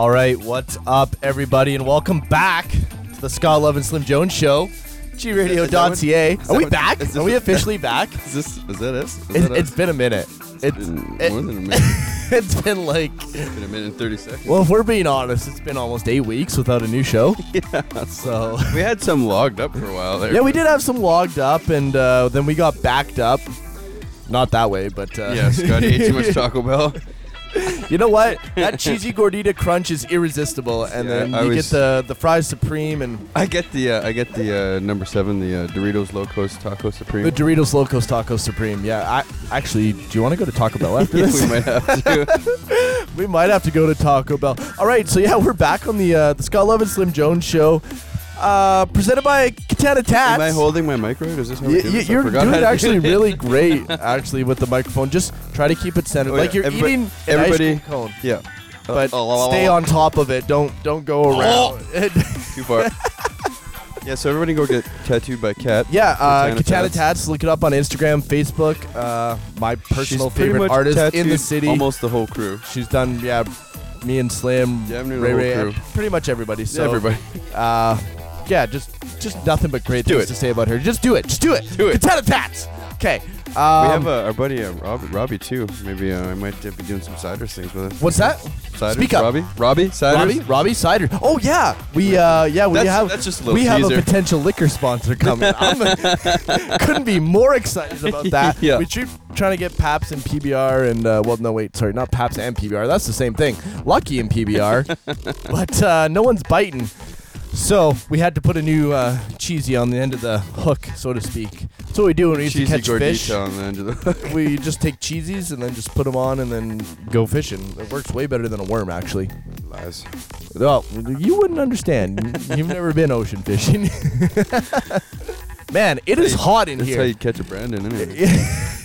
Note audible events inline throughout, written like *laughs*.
All right, what's up, everybody, and welcome back to the Scott Love and Slim Jones Show. gradio.ca. Are we back? Are we officially *laughs* back? Is this is that us? Is It, that it's us? been a minute. It's been it- more than a minute. *laughs* it's been like it's been a minute and thirty seconds. well, if we're being honest, it's been almost eight weeks without a new show. *laughs* yeah. So We had some logged up for a while there. yeah, we did have some logged up, and uh, then we got backed up. Not that way, but uh, Yeah, Scott ate too much Taco Bell. You know what? That cheesy gordita crunch is irresistible, and Yeah, then I you was- get the the fries supreme and I get the uh, I get the uh, number seven, the uh, Doritos Locos Taco Supreme. the Doritos Locos Taco Supreme. Yeah, I actually, do you want to go to Taco Bell after *laughs* this? we might have to. *laughs* We might have to go to Taco Bell. All right, so yeah, we're back on the uh, the Scott Love and Slim Jones show, uh, presented by Katana Tatz. Am I holding my mic right? Is this how Y- we do y- this? I you're forgot doing how to do actually it. really great, *laughs* actually, with the microphone. Just try to keep it centered, Oh, like yeah. you're Everybody- eating an everybody- ice cream cone. Yeah. But Oh, stay on top of it. Don't don't go around. *laughs* Too far. yeah, so everybody go get tattooed by Cat. Yeah, uh, Katana Katana Tatz. Tatz. Look it up on Instagram, Facebook. Uh, my personal She's pretty favorite much artist in the tattooed city. Almost the whole crew. She's done, yeah, me and Slim, Yeah, I knew the Ray whole Ray, crew. pretty much everybody. So, Everybody. Uh, yeah, just just nothing but great Do things it. to say about her. Just do it. Just do it. Do it. Katana Tatz. Okay. we Um, have uh, our buddy uh, Robbie, Robbie too. Maybe uh, I might be doing some ciders things with us. what's that? Ciders? Speak up. Robbie. Robbie. Ciders. Robbie, Robbie Cider. Oh yeah, we uh yeah we That's- have that's just a little we have a teaser. potential liquor sponsor coming. I'm *laughs* couldn't be more excited about that. *laughs* Yeah. We keep trying to get Pabst and PBR and uh, well no wait sorry not Pabst and PBR that's the same thing. Lucky and PBR, *laughs* but uh, no one's biting. So we had to put a new uh, cheesy on the end of the hook, so to speak. That's what we do when we used Cheesy to catch fish. gordita on the end of the. *laughs* hook. We just take cheesies and then just put them on and then go fishing. It works way better than a worm, actually. Lies. Well, you wouldn't understand. You've never been ocean fishing. *laughs* Man, it is hot in here. That's here. how you catch a Brandon, isn't it? *laughs*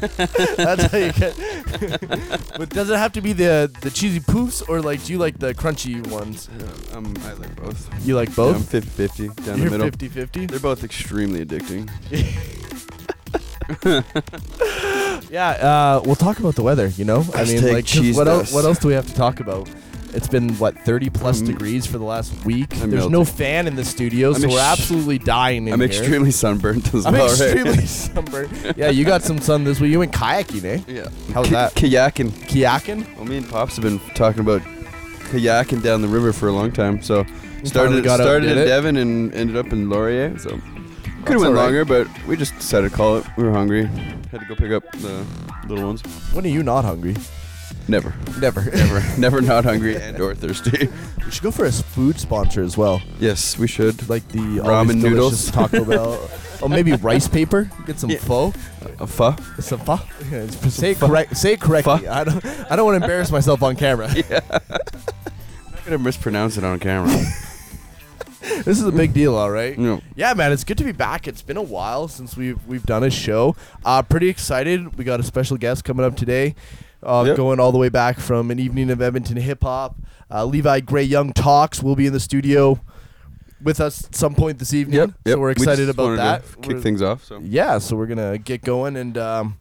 That's how you get. *laughs* but does it have to be the the cheesy poofs or like do you like the crunchy ones? Yeah, um, I like both. You like Yeah, I'm both? 50-50 down You're the middle. 50-50? They're both extremely addicting. *laughs* Yeah, uh, we'll talk about the weather. You know, I mean, Hashtag like what else? What else do we have to talk about? It's been what 30 plus Um, degrees for the last week. I'm There's no fan in the studio, I'm so we're absolutely dying in I'm here. extremely sunburnt as well. I'm well, extremely right? *laughs* sunburned. Yeah, you got some sun this week. You went kayaking, eh? yeah. How's Ki- that? Kayaking. Kayaking? Well, me and Pops have been talking about kayaking down the river for a long time. So started got started in it? Devon and ended up in Laurier. So could have went right. longer, but we just decided to call it. We were hungry. Had to go pick up the little ones. When are you not hungry? Never, Never. *laughs* never, never not hungry and or thirsty. we should go for a food sponsor as well, Yes, we should. like the Ramen noodles. Taco Bell. *laughs* Oh, maybe rice paper. Get some Yeah. pho. A pho. Some pho. Yeah, say it correct. Say correctly. Pho. I don't. I don't want to embarrass myself on camera. *laughs* Yeah. I'm not gonna mispronounce it on camera. this is a big deal, all right. no. Yeah, man, it's good to be back. It's been a while since we've we've done a show. Uh, pretty excited. We got a special guest coming up today, uh, Yep. going all the way back from an evening of Edmonton hip hop. Uh, Levi Gray Young Tox. will be in the studio with us at some point this evening. Yep. So we're We excited just about that. Kick We're- things off. So yeah, so we're gonna get going and. Um,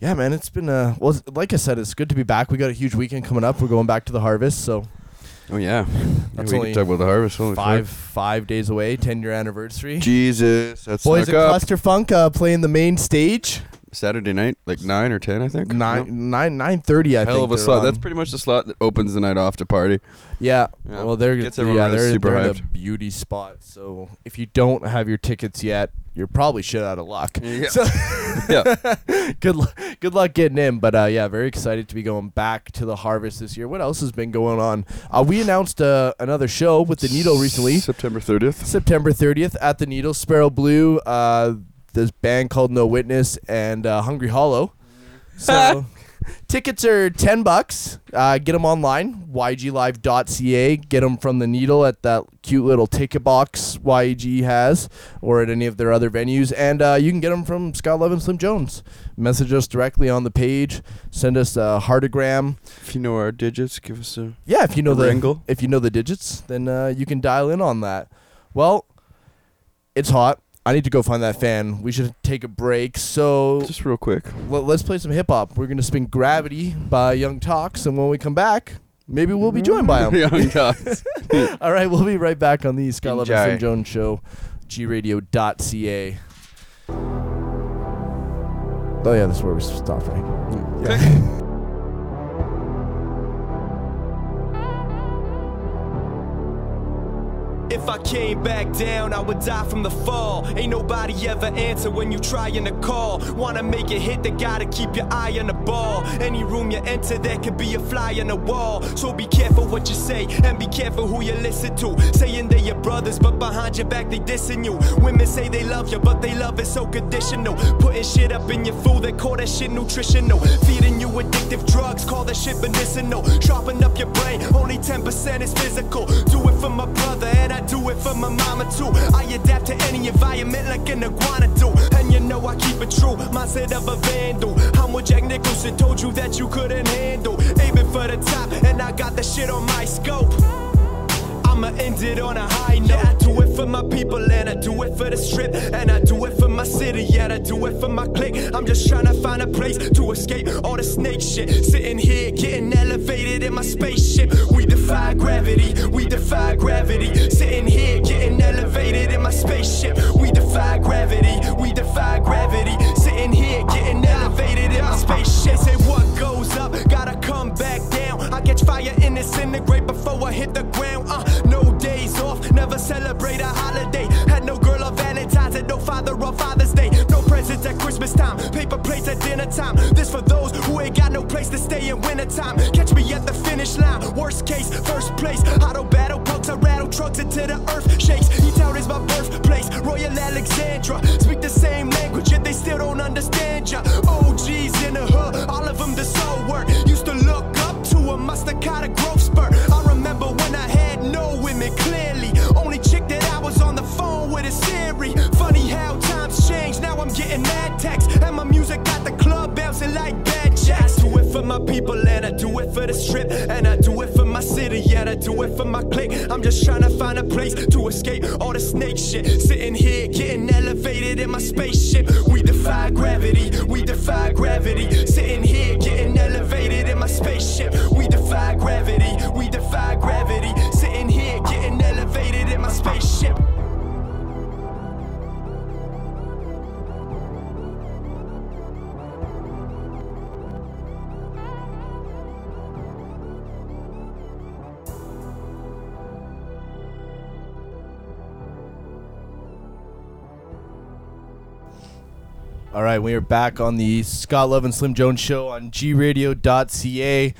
yeah, man, it's been uh well, like I said, it's good to be back. We got a huge weekend coming up. We're going back to the harvest, so Oh yeah. That's we only can talk about the harvest. Holy five fuck. five days away, ten year anniversary. Jesus, that's Boys at up. Cluster Funk uh, playing the main stage. Saturday night, like nine or ten, I think. Nine nine nine thirty. I Hell think of a they're slot. on. That's pretty much the slot that opens the night off to party. yeah. Yeah. Well, they're Gets everyone yeah they're, super they're in a hyped. beauty spot. So if you don't have your tickets yet, you're probably shit out of luck. Yeah. So yeah. *laughs* *laughs* good luck. Good luck getting in. But uh, yeah, very excited to be going back to the harvest this year. What else has been going on? Uh, we announced uh, another show with the Needle recently. September 30th. September 30th at the Needle, Sparrow Blue, uh, this band called No Witness, and uh, Hungry Hollow. So *laughs* tickets are 10 bucks. Uh, get them online, yeglive.ca. Get them from the Needle at that cute little ticket box YG has, or at any of their other venues. And uh, you can get them from Scott Love and Slim Jones. Message us directly on the page. Send us a heartogram. If you know our digits, give us a. Yeah, if you know the wrangle? if you know the digits, then uh, you can dial in on that. Well, it's hot. I need to go find that fan. We should take a break. So Just real quick. let, us play some hip hop. We're gonna spin "Gravity" by Young Tox, and when we come back, maybe we'll be joined by *laughs* him. Young Dogs. *laughs* All right, we'll be right back on the Scott Love and Enjoy. Jones show, gradio.ca. Oh yeah, that's where we stop, right? If I came back down, I would die from the fall. Ain't nobody ever answer when you trying to call. Wanna make it hit, they gotta keep your eye on the ball. Any room you enter, there could be a fly on the wall. So be careful what you say and be careful who you listen to. Saying they're your brothers, but behind your back they dissing you. Women say they love you, but they love it so conditional. Putting shit up in your food, they call that shit nutritional. Feeding you addictive drugs, call that shit medicinal. Sharpen up your brain, only 10% is physical. Do it for my brother, and I do it for my mama too. I adapt to any environment like an iguana do. And you know I keep it true, mindset of a vandal. How much Jack Nicholson told you that you couldn't handle? Aiming for the top, and I got the shit on my scope. I'ma end it on a high note. Yeah, I do it for my people and I do it for the strip. And I do it for my city, yeah, I do it for my clique. I'm just trying to find a place to escape all the snake shit. Sitting here getting elevated in my spaceship. We defy gravity, we defy gravity. Sitting here getting elevated in my spaceship. We defy gravity, we defy gravity. Sitting here getting elevated in my spaceship. Say what goes up, gotta. I catch fire and disintegrate before I hit the ground. Uh, no days off, never celebrate a holiday. Had no girl on Valentine's and no father on Father's Day. No presents at Christmas time, paper plates at dinner time. This for those who ain't got no place to stay in winter time. Catch me at the finish line, worst case, first place. Auto battle punks, I rattle trucks until the earth shakes. E-Town is my birthplace, Royal Alexandra. Speak the same language, yet they still don't understand ya. OGs in the hood, all of them the soul work. Used to look up to a a growth spurt. I remember when I had no women clearly. Only chick that I was on the phone with is Siri. Funny how times change, now I'm getting mad texts. And my music got the club bouncing like bad jacks. Do it for my people and I do it for the strip. And I do it for my and I do it for my clique. I'm just trying to find a place to escape all the snake shit. Sitting here getting elevated in my spaceship. We defy gravity, we defy gravity. Sitting here getting elevated in my spaceship. We defy gravity, we defy gravity. All right, we are back on the Scott Love and Slim Jones show on gradio.ca.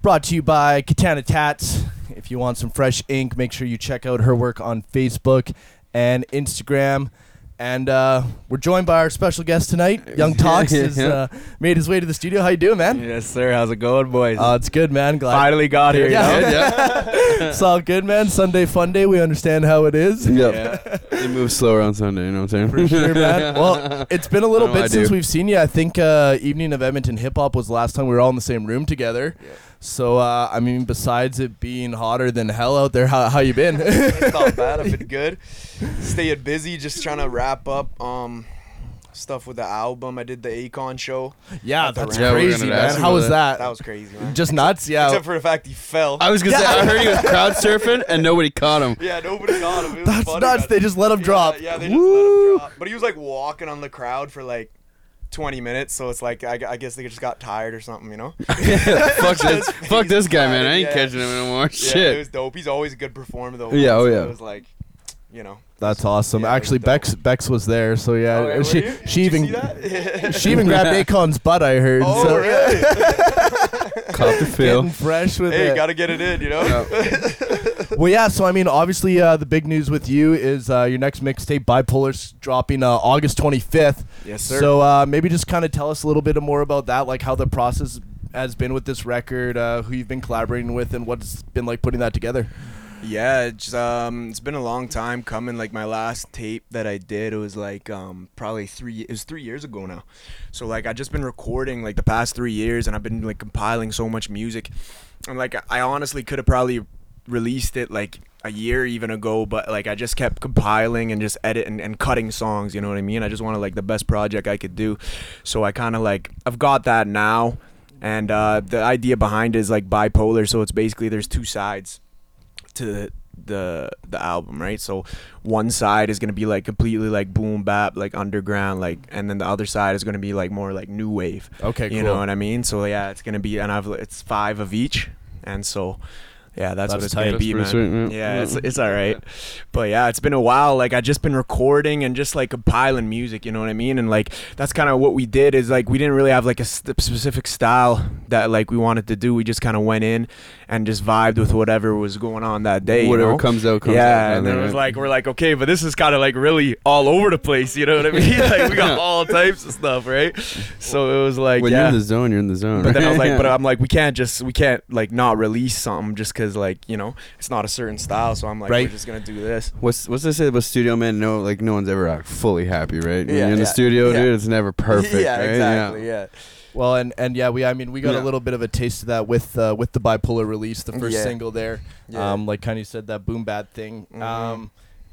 Brought to you by Katana Tatz. If you want some fresh ink, make sure you check out her work on Facebook and Instagram. And uh, we're joined by our special guest tonight. Young *laughs* Tox Yeah, has yeah. uh, made his way to the studio. How you doing, man? Yes, sir. How's it going, boys? Uh, it's good, man. Glad Finally got here. Yeah. you know? yeah. *laughs* it's all good, man. Sunday fun day. We understand how it is. Yep. They move slower on Sunday, you know what I'm saying? For sure, man. *laughs* Well, it's been a little I bit since we've seen you. I think uh, Evening of Edmonton Hip Hop was the last time we were all in the same room together. So, uh, I mean, besides it being hotter than hell out there, how, how you been? *laughs* It's not bad. I've been *laughs* good. Staying busy, just trying to wrap up um stuff with the album. I did the Akon show. yeah, that's Yeah, crazy, man. How was that? That was crazy, man. Just nuts? Yeah. Except for the fact he fell. I was gonna say I heard he was *laughs* crowd surfing and nobody caught him. yeah, nobody caught him. It was That's funny, nuts. man. They just let him Yeah, drop. Yeah, they just let him drop. But he was like walking on the crowd for like 20 minutes, so it's like I, I guess they just got tired or something, you know? *laughs* fuck this, *laughs* fuck this guy, man. I ain't Yeah. catching him anymore. *laughs* Yeah, Shit. it was dope. He's always a good performer though. Yeah, oh, so yeah. It was like, you know. That's awesome. Yeah, Actually. Bex Bex was there, so yeah. Oh, yeah, she you? she Did you even see that? she even grabbed Akon's butt. I heard. Oh, so really? Cop the feel. Getting fresh with hey, it. gotta get it in, you know? *laughs* Well, yeah. So I mean, obviously, uh, the big news with you is uh, your next mixtape, Bipolar's dropping uh, August 25th. yes, sir. So uh, maybe just kind of tell us a little bit more about that, like how the process has been with this record, uh, who you've been collaborating with, and what it's been like putting that together. Yeah, it's um it's been a long time coming. Like my last tape that I did, it was like um probably three it was three years ago now. So like I just been recording like the past three years and I've been like compiling so much music. And like I honestly could have probably released it like a year even ago, but like I just kept compiling and just editing and, cutting songs, you know what I mean? I just wanted like the best project I could do. So I kinda like I've got that now and uh, the idea behind it is like bipolar. So it's basically there's two sides to the the the album, right? So one side is gonna be like completely like boom bap, like underground, like, and then the other side is gonna be like more like new wave. Okay, You cool. know what I mean? So yeah, it's gonna be, and I've it's five of each, and so yeah, that's, what it's tight. gonna That's be, man. sweet, yeah, yeah. it's it's all right, but yeah, it's been a while. Like I just been recording and just like compiling music. You know what I mean? And like that's kind of what we did. Is like we didn't really have like a st- specific style that like we wanted to do. We just kind of went in and just vibed with whatever was going on that day. you Whatever know? comes out, comes yeah, kinda and then it was like we're like, okay, but this is kind of like really all over the place. You know what I mean? *laughs* like we got *laughs* all types of stuff, right? So it was like, when yeah. you're in the zone, you're in the zone. But then I was right? like, *laughs* but I'm like, we can't just, we can't like not release something just because like you know it's not a certain style. So I'm like, Right. we're just gonna do this. What's what's they say about studio man? No, like no one's ever uh, fully happy, right? When Yeah, you're in the studio, yeah. dude, it's never *laughs* perfect. yeah, right? exactly. Yeah. Well, and and yeah, we I mean we got Yeah. a little bit of a taste of that with uh, with the bipolar release, the first Yeah. single there. Yeah. Um, like kind of said that boom bad thing. Mhm. Um,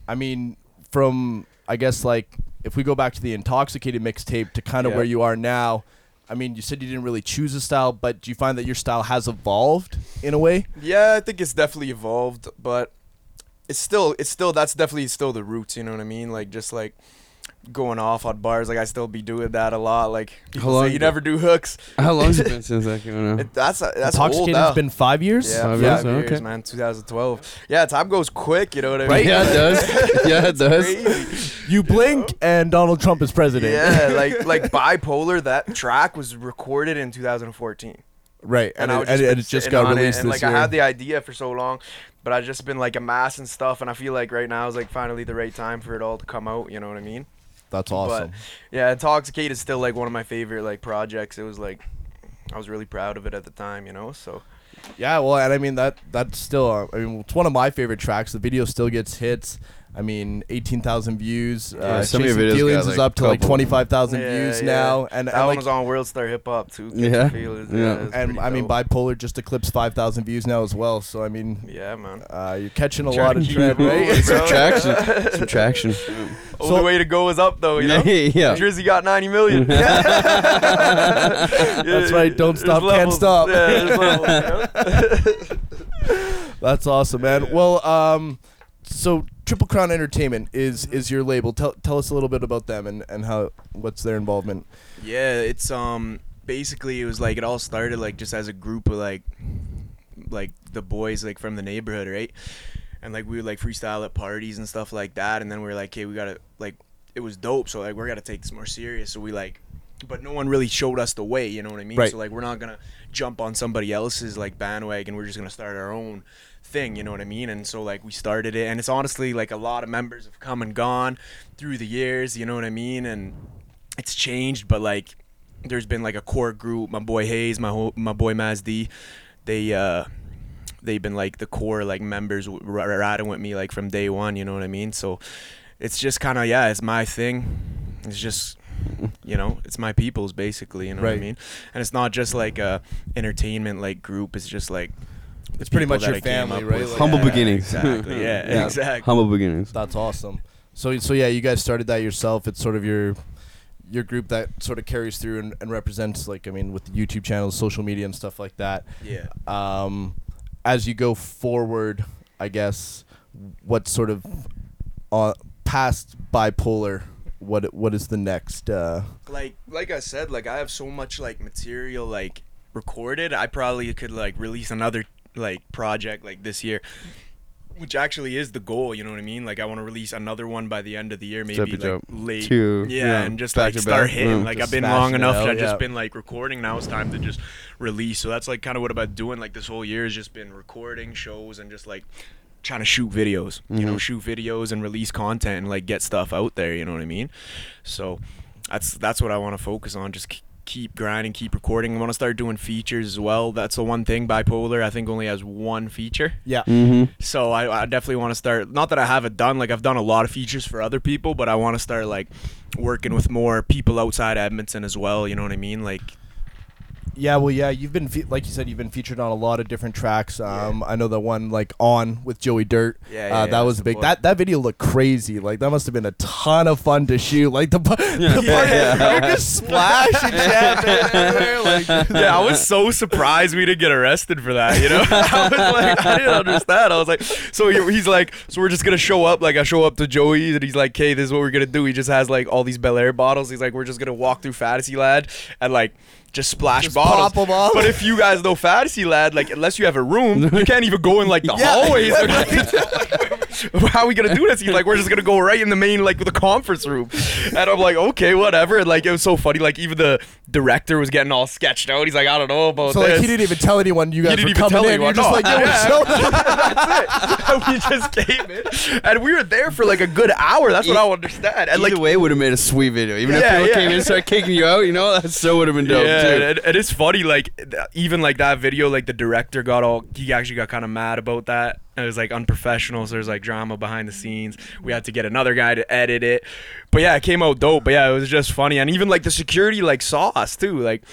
I mean, from I guess like if we go back to the intoxicated mixtape to kind of Yeah. where you are now. I mean, you said you didn't really choose a style, but do you find that your style has evolved in a way? Yeah, I think it's definitely evolved, but it's still it's still that's definitely still the roots, you know what I mean? Like just like going off on bars, like I still be doing that a lot. Like people long say you ago- never do hooks. How long's it *laughs* been since that came out? It, that's that's old Intoxicated's now. been five years. yeah, Five five years, years, okay. man. 2012. Yeah, time goes quick. You know what I mean? Right? Yeah, it *laughs* does. yeah, it does. Crazy. You blink, and Donald Trump is president. Yeah, *laughs* like like bipolar. That track was recorded in 2014. right. and, And, I it, was and, just it- just sitting got on released it, and this like year. I had the idea for so long, but I just been like amassing stuff, and I feel like right now is like finally the right time for it all to come out. You know what I mean? That's awesome. Yeah, Intoxicate is still like one of my favorite like projects. It was like I was really proud of it at the time, you know. So Yeah, well, and I mean that that's still uh, I mean it's one of my favorite tracks. The video still gets hits. I mean, eighteen thousand views. Yeah, uh, some of your videos Feelings got, is like, up to like couple- twenty five thousand Yeah, views yeah. now, and that and, one like, was on World Star Hip Hop too. Yeah, Feelings, yeah. it's and pretty I mean dope. bipolar just eclipsed five thousand views now as well. So I mean, yeah, man. uh, you're catching a Trying lot of trend, right? moving, Some *laughs* traction. Some traction. *laughs* Only So- way to go is up though, you know. *laughs* yeah. Drizzy got 90 million. That's right, don't There's stop, can't levels. stop. Yeah, there's levels, you know? That's awesome, man. Well, um, so Triple Crown Entertainment is is your label. Tell tell us a little bit about them and and how what's their involvement. Yeah, it's um basically it was like it all started like just as a group of like like the boys like from the neighborhood, right? And like we would like freestyle at parties and stuff like that, and then we were like, hey, we gotta like it was dope, so like we're gotta take this more serious. So we like, but no one really showed us the way, you know what I mean? Right. So like we're not gonna jump on somebody else's like bandwagon. We're just gonna start our own thing, you know what I mean? And so like we started it, and it's honestly like a lot of members have come and gone through the years, you know what I mean? And it's changed, but like there's been like a core group. My boy Hayes, my ho- my boy Mazdi, they uh they've been like the core like members w- r- r- riding with me like from day one. You know what I mean? So it's just kind of yeah, it's my thing. It's just you know, it's my people's basically. You know what I mean? And it's not just like a entertainment like group. It's just like It's pretty much that your I family, right? Like- Humble Yeah, beginnings. Exactly. Yeah, *laughs* Yeah. *laughs* Exactly. Humble beginnings. That's awesome. So so yeah, you guys started that yourself. It's sort of your your group that sort of carries through and, and represents like I mean with the YouTube channels, social media and stuff like that. Yeah. Um, as you go forward, I guess what sort of uh, past bipolar what what is the next uh like like I said, like I have so much like material like recorded. I probably could like release another like project like this year. Which actually is the goal, you know what I mean? Like I want to release another one by the end of the year, maybe Step like up. late. Two, yeah, yeah, and just back like to start back. hitting. Yeah. Like Just I've been long enough out, I've yeah. just been like recording. Now it's time to just release. So that's like kind of what I've been doing. Like this whole year has just been recording shows and just like trying to shoot videos. You know, Mhm. shoot videos and release content and like get stuff out there. You know what I mean? So that's that's what I want to focus on. Just keep grinding, keep recording. I want to start doing features as well. That's the one thing. Bipolar, I think, only has one feature. yeah Mm-hmm. So I, I definitely want to start. Not that I have it done like I've done a lot of features for other people, but I want to start like working with more people outside Edmonton as well. You know what I mean? Like Yeah, well, yeah, you've been fe- like you said, you've been featured on a lot of different tracks. Um, I know the one like on with Joey Dirt. Yeah, uh, yeah, that yeah, was big. boy. That that video looked crazy. Like that must have been a ton of fun to shoot. Like the, pu- *laughs* the Yeah. part you're just splashing champagne *laughs* everywhere. Like yeah, I was so surprised we didn't get arrested for that. You know, *laughs* I was like, I didn't understand. I was like, so he's like, so we're just gonna show up. Like I show up to Joey, and he's like, "Okay, this is what we're gonna do." He just has like all these Belaire bottles. He's like, "We're just gonna walk through Fantasyland and like." Just splash Just bottles. pop 'em off. But if you guys know Fantasyland, like unless you have a room, you *laughs* can't even go in like the Yeah. hallways. *laughs* *laughs* *laughs* How are we gonna do this? He's like, we're just gonna go right in the main like the conference room, and I'm like, okay, whatever. And like it was so funny. Like even the director was getting all sketched out. He's like, I don't know about so, this. like he didn't even tell anyone you guys didn't were even coming tell in. anyone, You're just no. like, yo, *laughs* Yeah. show *laughs* That's it. we just came in, and we were there for like a good hour. That's what I don't understand. And like, Either way, it would have made a sweet video. Even Yeah, if people yeah. came in and started kicking you out, you know, that still would have been dope yeah, too. and, and it's funny. Like th- even like that video, like the director got all he actually got kind of mad about that. It was like unprofessional. So there's like drama behind the scenes. We had to get another guy to edit it. But yeah, it came out dope. But yeah, it was just funny. And even like the security like saw us too. Like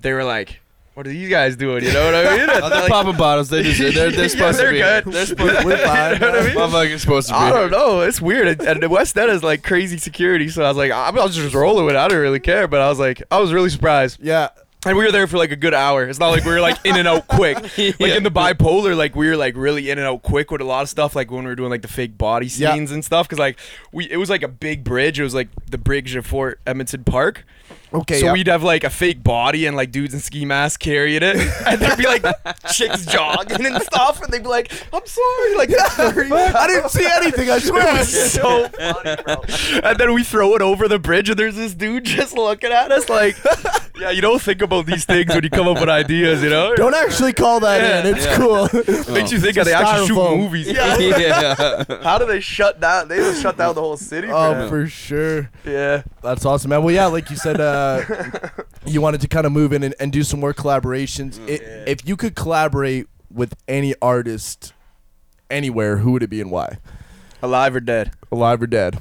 they were like, "What are these guys doing?" You know what I mean? *laughs* Oh, they're like- popping bottles. They just they're, they're *laughs* supposed they're to be. good. They're supposed to We're fine. *laughs* You know what I mean? Motherfucker's supposed to be. I don't know. It's weird. And- And the West End is like crazy security. So I was like, I I was just rolling with it. I didn't really care. But I was like, I was really surprised. Yeah. And we were there for like a good hour. It's not like we were like in and out quick. *laughs* Like in the bipolar, like we were like really in and out quick with a lot of stuff. Like when we were doing like the fake body Yeah. scenes and stuff. Cause like we, it was like a big bridge. It was like the bridge of Fort Edmonton Park. Okay. so yeah. we'd have like a fake body and like dudes in ski masks carrying it, *laughs* and there'd be like chicks jogging and stuff, and they'd be like, "I'm sorry," like *laughs* I didn't see anything. I swear, it was so funny, bro. And then we throw it over the bridge, and there's this dude just looking at us like, yeah, you don't think about these things when you come up with ideas, you know? Don't actually call that in. Yeah. It's cool. Makes you think It's they actually shoot movies. yeah. *laughs* yeah. *laughs* How do they shut down? They just shut down the whole city. oh, man. for sure. yeah. That's awesome, man. Well, yeah, like you said, uh, *laughs* you wanted to kind of move in and, and do some more collaborations. I Yeah. If you could collaborate with any artist anywhere, who would it be and why? Alive or dead? Alive or dead?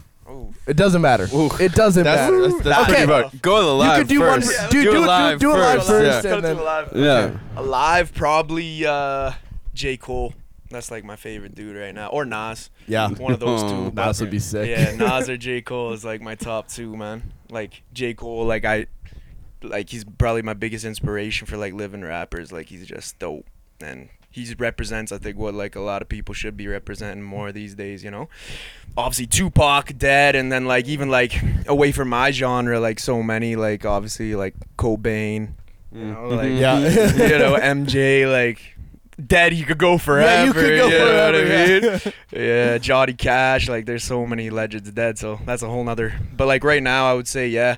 It doesn't matter. Ooh. It doesn't That's, matter. that's, that's Okay. pretty about. Go to the you live could do one. first. Do, do, do do, live do, it live first. first, Yeah. and then alive. Yeah. Alive, probably uh, J. Cole. That's like my favorite dude right now. Or Nas. yeah, One of those two. Oh, *laughs* but- Nas would be sick. Yeah, Nas or *laughs* J. Cole is like my top two, man. Like J. Cole, like I like he's probably my biggest inspiration for like living rappers. Like he's just dope. And he represents I think what like a lot of people should be representing more these days, you know? Obviously Tupac dead and then like even like away from my genre, like so many, like obviously like Cobain, you mm. know, mm-hmm. like Yeah. *laughs* you know, MJ, like dead you could go forever. Yeah, you could go know what I forever, mean? *laughs* yeah, Johnny Cash. Like, there's so many legends dead, so that's a whole nother. But like right now, I would say yeah,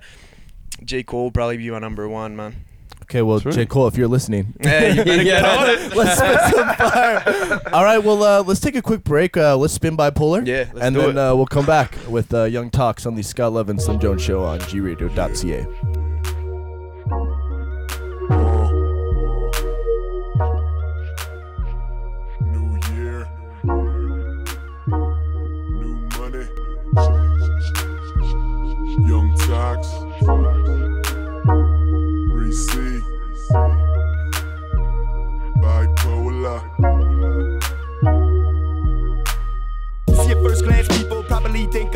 J Cole would probably be my number one man. Okay, well, Sure. J. Cole, if you're listening, *laughs* Yeah, you better get on it. *laughs* let's spit some fire. All right, well, uh, let's take a quick break. Uh, let's spin bipolar. Yeah, let's and do then it. Uh, we'll come back with uh, Young Tox on the Scott Love and Slim Jones show on gradio.ca.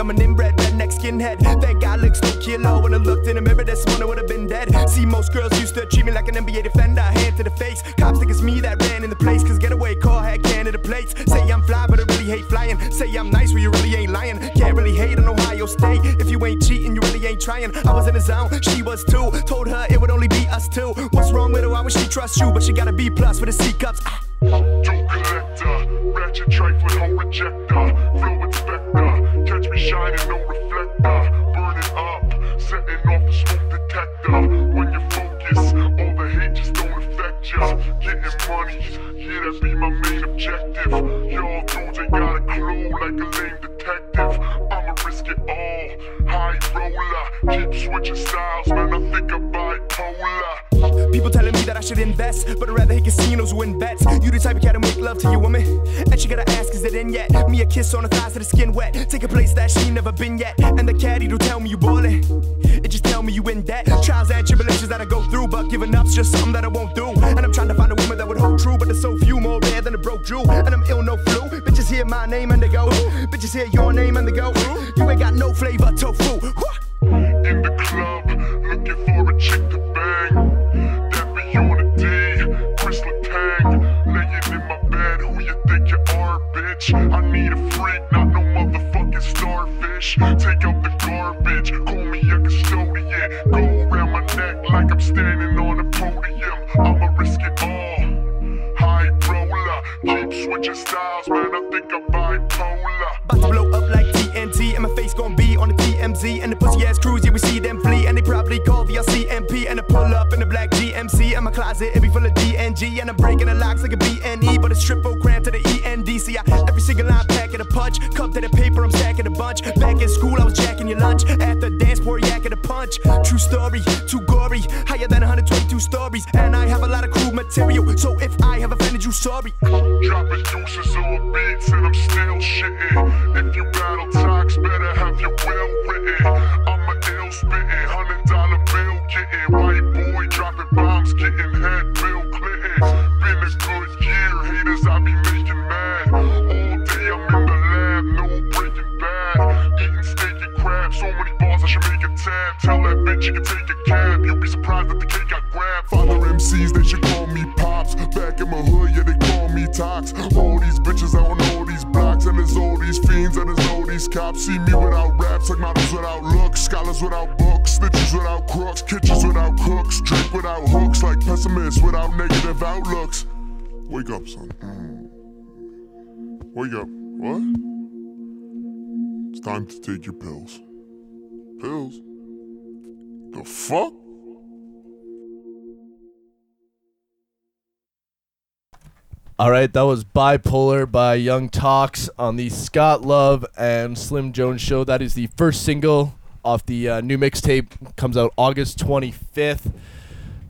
I'm an inbred redneck skinhead. Thank God looks no kilo. When I looked in the mirror this morning, would have been dead. See, most girls used to treat me like an NBA defender, hand to the face. Cops think it's me that ran in the place, cause getaway car had Canada plates. Say I'm fly, but I really hate flying. Say I'm nice, well, you really ain't lying. Can't really hate on Ohio State. If you ain't cheating, you really ain't trying. I was in the zone, she was too. Told her it would only be us two. What's wrong with her? Why would she trust you? But she got a B plus with the C cups. Ah. Collector, ratchet trifling, home rejector, catch me shining, no reflector, it up, setting off the smoke detector. When you focus, all the hate just don't affect ya. Getting money, yeah, that be my main objective. Y'all dudes ain't got a clue like a lame detective. I'ma risk it all, high roller, keep switching styles, man. I think I'm bipolar. People telling me that I should invest, but I'd rather hit casinos win bets. You the type of cat to make love to your woman, it in yet? Me a kiss on the thighs to the skin wet. Take a place that she never been yet, and the caddy don't tell me you ballin'. It just tell me you in debt. Trials and tribulations that I go through, but giving up's just something that I won't do. And I'm trying to find a woman that would hold true, but there's so few more rare than a broke Jew. And I'm ill, no flu. Bitches hear my name and they go. Bitches hear your name and they go. You ain't got no flavor, tofu. in the club, Take out the garbage, call me a custodian. Go around my neck like I'm standing on a podium. I'ma risk it all. High roller, keep switching styles, man. I think I'm bipolar. About to blow up like TNT, and my face gon' be on the TMZ. And the pussy ass crews, yeah, we see them flee. And they probably call the CMP. And I pull up in the black GMC. And my closet, it be full of DNG. And I'm breaking the locks like a BNE. But it's triple grand to the END. See, I, every single line pack packing a punch. Cup to the paper, I'm bunch. Back in school, I was jacking your lunch. At the dance, pour yakking a punch. True story, too gory. Higher than 122 stories. And I have a lot of crude material. So if I have offended you, sorry. Dropping deuces beats and I'm you can take a cab. You'll be surprised that the cake got grabbed. Father MCs, they should call me pops. Back in my hood, yeah, they call me Tox. All these bitches out on all these blocks, and there's all these fiends, and there's all these cops. See me without raps, like models without looks, scholars without books, snitches without crooks, kitchens without cooks, drink without hooks, like pessimists without negative outlooks. Wake up, son. Mm. Wake up. What? It's time to take your pills. Pills? The fuck? All right, that was Bipolar by Young Tox on the Scott Love and Slim Jones show. That is the first single off the uh, new mixtape. Comes out August 25th.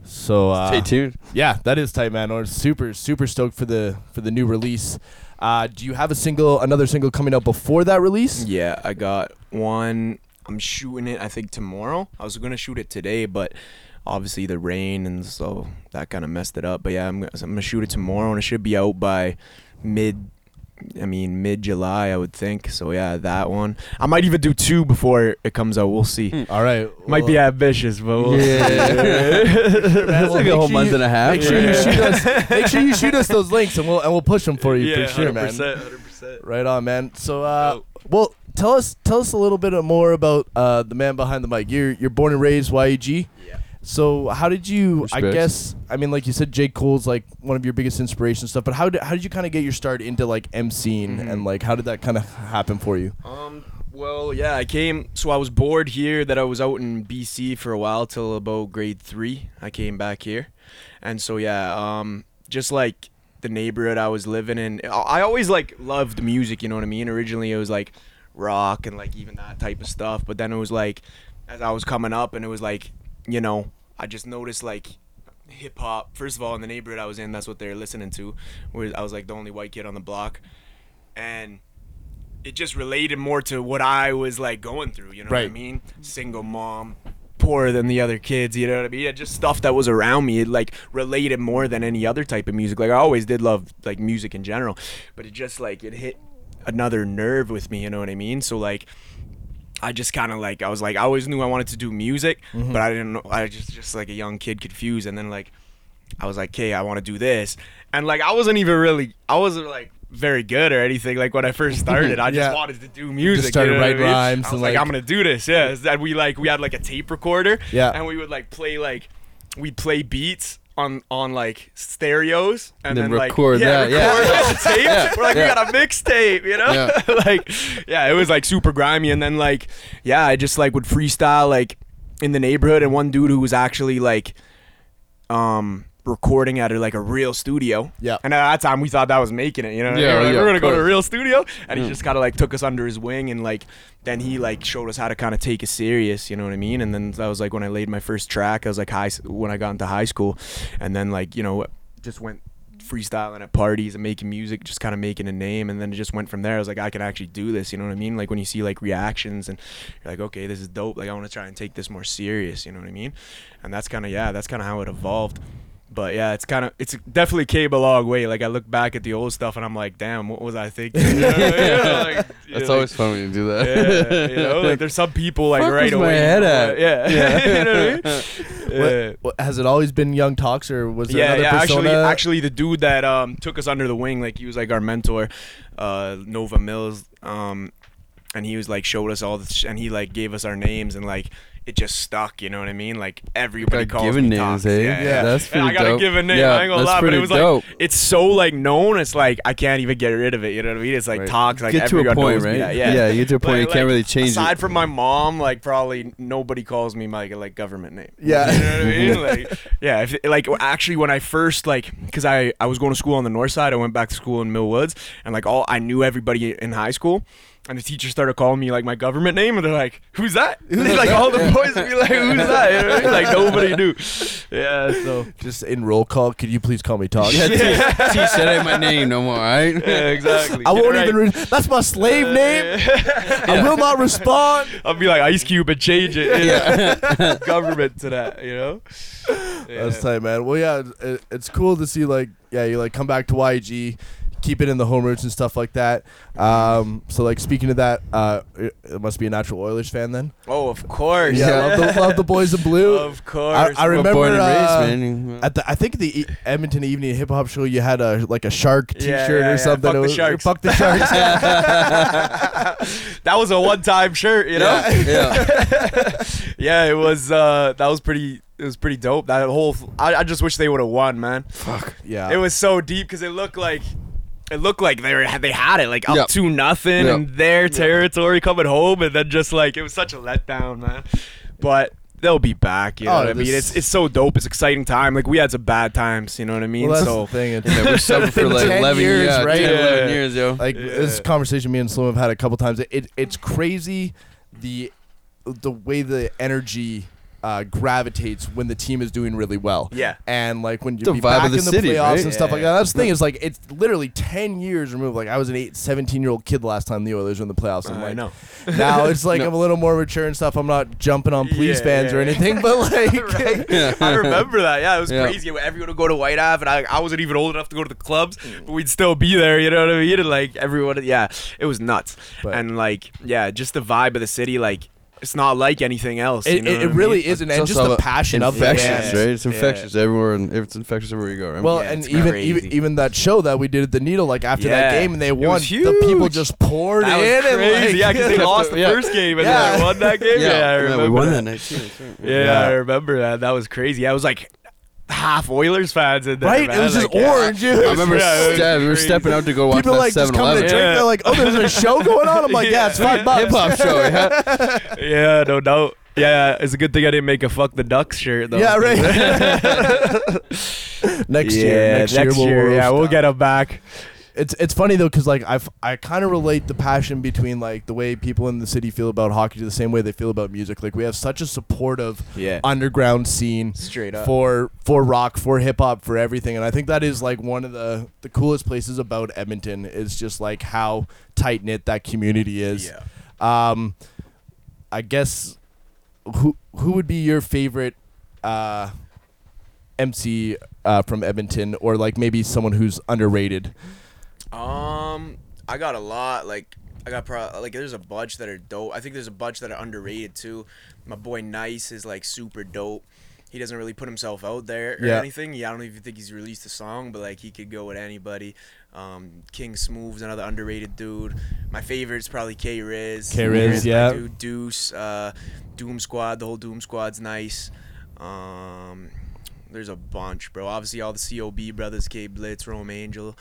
So uh, Stay tuned. Yeah, that is tight, man. We're super super stoked for the for the new release. Uh, do you have a single, another single coming out before that release? Yeah, I got one. I'm shooting it. I think tomorrow. I was gonna shoot it today, but obviously the rain and so that kind of messed it up. But yeah, I'm gonna, I'm gonna shoot it tomorrow, and it should be out by mid. I mean, mid July, I would think. So yeah, that one. I might even do two before it comes out. We'll see. All right, Might be ambitious, but we'll Yeah. *laughs* That's That's like a whole month and a half. Make sure you *laughs* shoot us. Make sure you shoot us those links, and we'll and we'll push them for you for sure, man. 100%. Right on, man. So, uh, well, tell us tell us a little bit more about uh, the man behind the mic. You're you're born and raised YEG. Yeah. So how did you? I guess I mean, like you said, J. Cole's like one of your biggest inspirations stuff. But how did how did you kind of get your start into like emceeing Mhm. and like how did that kind of happen for you? Um. Well, yeah, I came. So I was bored here. That I was out in BC for a while till about grade three. I came back here, and so yeah, um, just like the neighborhood I was living in, I I always like loved music. You know what I mean? Originally, it was like rock and like even that type of stuff. But then it was like, as I was coming up, and it was like, you know, I just noticed like hip hop. First of all, in the neighborhood I was in, that's what they're listening to. Where I was like the only white kid on the block, and it just related more to what I was like going through. You know what I mean? Single mom, poorer than the other kids. You know what I mean? Just stuff that was around me. It like related more than any other type of music. Like I always did love like music in general, but it just like it hit another nerve with me. You know what I mean? So like. I just kind of like I was like I always knew I wanted to do music, mm-hmm. but I didn't know I just just like a young kid confused, and then like I was like, okay, I want to do this, and like I wasn't even really I wasn't like very good or anything like when I first *laughs* started. I just wanted to do music. started you know what I writing mean? rhymes I was and, like, like- I'm gonna do this. Yeah, that we like we had like a tape recorder. Yeah. and we would like play like we'd play beats. On, on like stereos and Then then, record yeah, that, yeah. record on the *laughs* tape. We're like yeah. we got a mixtape, you know? Yeah. *laughs* like yeah, it was like super grimy and then like yeah, I just like would freestyle like in the neighborhood and one dude who was actually like um recording at a, like a real studio. Yeah. And at that time, we thought that was making it. You know, Yeah. We're, like, yeah, we're gonna go to a real studio, and he Mm. just kind of like took us under his wing, and like then he like showed us how to kind of take it serious. You know what I mean? And then that was like when I laid my first track. I was like high when I got into high school, and then like you know just went freestyling at parties and making music, just kind of making a name, and then it just went from there. I was like, I can actually do this. You know what I mean? Like when you see like reactions, and you're like, okay, this is dope. Like I want to try and take this more serious. You know what I mean? And that's kind of yeah, that's kind of how it evolved. But yeah, it's kind of it's definitely came a long way. Like I look back at the old stuff and I'm like, damn, what was I thinking? You know what I mean? *laughs* Like, you That's know, always fun when you do that. yeah, you know, like there's some people like Fuck right was my away. head you at? Yeah, *laughs* you know what I mean? *laughs* What- Yeah. what- has it always been Young Tox or was there yeah, another yeah. persona? Actually, actually, the dude that um took us under the wing, like he was like our mentor, uh, Nova Mills, um, and he was like showed us all this, sh- and he like gave us our names, and like it just stuck. You know what I mean? Like everybody Got calls given me names, Tox. eh? Yeah, Yeah. That's And pretty I gotta dope. give a name. Yeah, I ain't gonna that's lie, but pretty it was like dope. it's so like known. It's like I can't even get rid of it. You know what I mean? It's like Right. Tox. Like get to a point, knows me. right? Yeah, yeah. yeah, you get to a point you Like- can't like, really change it. Aside it. from my mom, like probably nobody calls me my like government name. Yeah. you know what I mean? *laughs* Like, yeah, if, like actually when I first like, cause I I was going to school on the north side. I went back to school in Mill Woods, and like all I knew everybody in high school. And the teacher started calling me like my government name, and they're like, "Who's that?" like all the boys would be like, "Who's *laughs* that?" You know I mean? Like nobody knew. Yeah, so Just in roll call, could you please call me Tox? Yeah, T, T said ain't my name no more, Right? yeah, exactly. I won't Right. even. Re- that's my slave uh, name. I will not respond. *laughs* I'll be like Ice Cube and change it. Yeah. *laughs* Government to that, you know? Yeah. That's tight, man. Well, yeah, it, it's cool to see like, yeah, you like come back to YG, keep it in the home roots and stuff like that. Um, so like speaking of that, uh, it, it must be a natural Oilers fan then. Oh, of course. Yeah, love the, love the boys in blue. *laughs* Of course. I, I remember born and raised, uh, man. At the, I think the e- Edmonton Evening Hip Hop Show, you had a like a shark T-shirt Yeah, yeah, or yeah. something. Fuck It the was- Sharks. Fuck the sharks. *laughs* that was a one-time shirt, you know? yeah. *laughs* Yeah, it was. Uh, that was pretty. It was pretty dope. That whole. I, I just wish they would have won, man. Fuck. yeah, It was so deep because it looked like. It looked like they were they had it like up Yep. to nothing Yep. in their territory coming home and then just like it was such a letdown, man. But they'll be back, you oh, know Oh, what I mean? It's it's so dope. It's exciting time. Like we had some bad times, you know what I mean? Well, that's so the thing. It's, *laughs* Yeah, we suffered for like 10 11 years, years, yeah, right? 10, 11 years, yo. like this conversation me and Slim have had a couple times. It, it it's crazy the the way the energy uh, gravitates when the team is doing really well. Yeah. And like when you The be vibe back of the in the city, playoffs right? and stuff like that. That's the thing is like it's literally 10 years removed. Like I was an 8 17 year old kid the last time the Oilers were in the playoffs. I'm I like know. now *laughs* it's like No. I'm a little more mature and stuff. I'm not jumping on police Yeah, fans or yeah. anything, but *laughs* like Right. Yeah. *laughs* I remember that. Yeah, it was Yeah. crazy. Everyone would go to White Ave, and I, I wasn't even old enough to go to the clubs, but we'd still be there. You know what I mean? And like everyone, yeah, it was nuts. But- and like, yeah, just the vibe of the city, like it's not like anything else. you it, know it, it I mean? really isn't. And It's just also the passion of it. infectious, Yeah. right? It's Yeah. infectious everywhere, and it's infectious everywhere you go, right? Well, Yeah, and even, crazy. even even that show that we did at the Needle, like after that game and they won, the people just poured That was in crazy. and like yeah, because they *laughs* lost the Yeah. first game and Yeah. then they won that game. Yeah, I remember we won that. that night too. Yeah, Yeah. I remember that. That was crazy. I was like half Oilers fans in there. Right? It man. was just Like, yeah. orange. It I remember Yeah, it was ste- we were crazy. stepping out to go watch people that like just coming to drink. Yeah. They're like, "Oh, there's a show going on." I'm like, "Yeah, it's five bucks." Hip hop show. Yeah. *laughs* Yeah, no doubt. Yeah, it's a good thing I didn't make a fuck the Ducks shirt though. Yeah, right. *laughs* *laughs* next year, Yeah, next, year, we'll yeah, roast we'll get them back. It's it's funny though because like I've I kind of relate the passion between like the way people in the city feel about hockey to the same way they feel about music. Like we have such a supportive Yeah. underground scene Straight up. for for rock, for hip hop, for everything. And I think that is like one of the the coolest places about Edmonton is just like how tight knit that community is. Yeah. Um, I guess who who would be your favorite uh, MC uh, from Edmonton, or like maybe someone who's underrated? Um, I got a lot. Like, I got pro- like there's a bunch that are dope. I think there's a bunch that are underrated too. My boy Nice is like super dope. He doesn't really put himself out there or Yeah. anything. Yeah, I don't even think he's released a song, but like he could go with anybody. Um, King Smooth's another underrated dude. My favorite's probably K Riz. K-Riz, yeah. Dude, Deuce, uh, Doom Squad. The whole Doom Squad's nice. Um, there's a bunch, bro. Obviously, all the COB brothers, K Blitz, Rome Angel.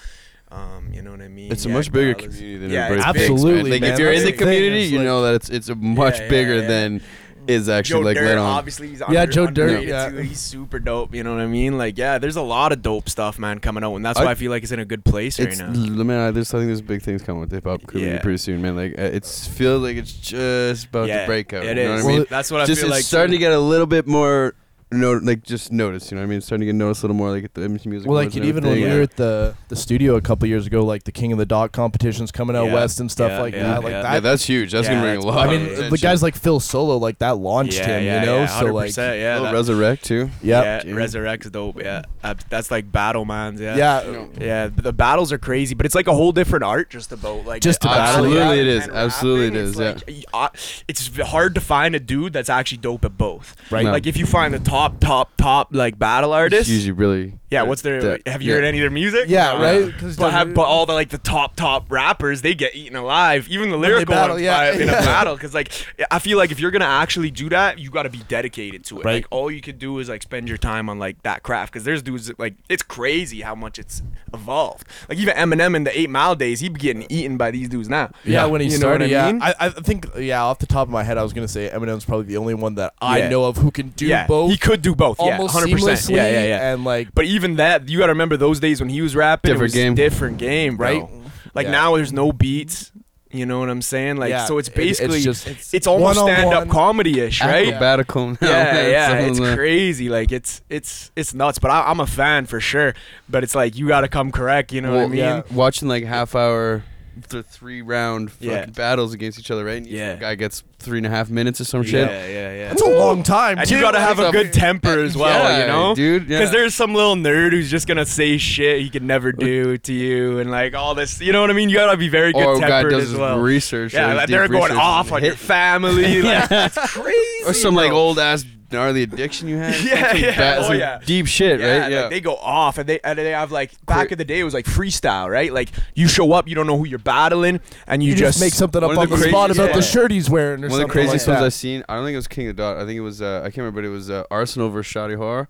Um, you know what I mean? It's a Yeah, much bigger Dallas. community than Yeah, everybody it's thinks. Absolutely. Like man. if you're in the the community, you like- know that it's it's a much yeah, bigger yeah. than is actually Joe like Dirt, lit on. obviously he's Yeah, under, Joe Dirt, yeah. too. He's super dope. You know what I mean? Like, yeah, there's a lot of dope stuff, man, coming out, and that's I- why I feel like it's in a good place right now. l- man, I there's I think there's big things coming with hip hop coming Yeah. pretty soon, man. Like uh, it's feels like it's just about yeah, to break out. It you know is. what I mean? that's what I just feel it's like. starting too. to get a little bit more no like just noticed, you know what I mean? Starting to get noticed a little more like at the MC music. Well, like and even when we everything. were at the the studio a couple years ago, like the King of the Dot competitions coming out Yeah. west and stuff Yeah, like yeah, that. Like yeah. that. yeah, that's huge. That's Yeah, gonna bring that's a lot. I mean, of the attention. guys like Phil Solo, like that launched yeah, him, yeah, you know. yeah, so like, 100%, yeah, Oh, that- Resurrect too. yeah, yeah, Resurrect's dope. Yeah, Uh, that's like battle man's. Yeah, yeah, yeah. but The battles are crazy, but it's like a whole different art just about like Just the battle Absolutely rap it is. and Absolutely rapping. It's is, like, uh, it's hard to find a dude that's actually dope at both. Right. No. Like if you find the top, top, top top like battle artist. usually really. Yeah, what's their? that- have you yeah. heard any of their music? Yeah, No. right? 'Cause But, have, but all the like the top top rappers, they get eaten alive. Even the lyrical battle, ones yeah, by- in a *laughs* yeah. battle, because like I feel like if you're gonna actually do that, you got to be dedicated to it. Right. Like all you could do is like spend your time on like that craft. Because there's dudes that, like it's crazy how much it's evolved. Like even Eminem in the Eight Mile days, he'd be getting eaten by these dudes now. Yeah, when he You know what started, I yeah. I, I think, yeah, off the top of my head, I was gonna say Eminem's probably the only one that I Yeah. know of who can do yeah, both he could do both. Yeah, almost 100%. seamlessly. Yeah, yeah, yeah. And like, But even that, you got to remember those days when he was rapping. it Different was game. Different game, bro. Right? Like Yeah. now, there's no beats. You know what I'm saying? Like, Yeah, so it's it- it's basically just- it's, it's almost stand-up comedy-ish, right? Acrobatical. now, Yeah, yeah, *laughs* it's them- uh, crazy. Like it's it's it's nuts. But I, I'm a fan for sure. But it's like you got to come correct. You know what I mean? yeah. watching like half hour, th- three round fucking Yeah. battles against each other, right? And each Yeah. guy gets three and a half minutes or some shit. yeah, shit. yeah, yeah. that's a long time. And too. you gotta have a good temper as well, Yeah, you know, dude, yeah. Because there's some little nerd who's just gonna say shit he could never do *laughs* to you, and like all this. You know what I mean? You gotta be very good oh, Or a guy tempered does as his well. research. Yeah, or like, they're going research off and on your family. Like, *laughs* it's crazy. or some like bro. old ass gnarly addiction you had. *laughs* Yeah, Some yeah. bad- Oh, some yeah. deep shit, Yeah, right? Yeah. like they go off and they and they have like back in the day it was like freestyle, right? Like you show up, you don't know who you're battling, and you, You just make something up on of the, the spot crazy- about the shirt he's wearing or One of the craziest like ones. I've seen. I don't think it was King of Dot. I think it was. Uh, I can't remember, but it was uh, Arsenal versus Shotty Horroh.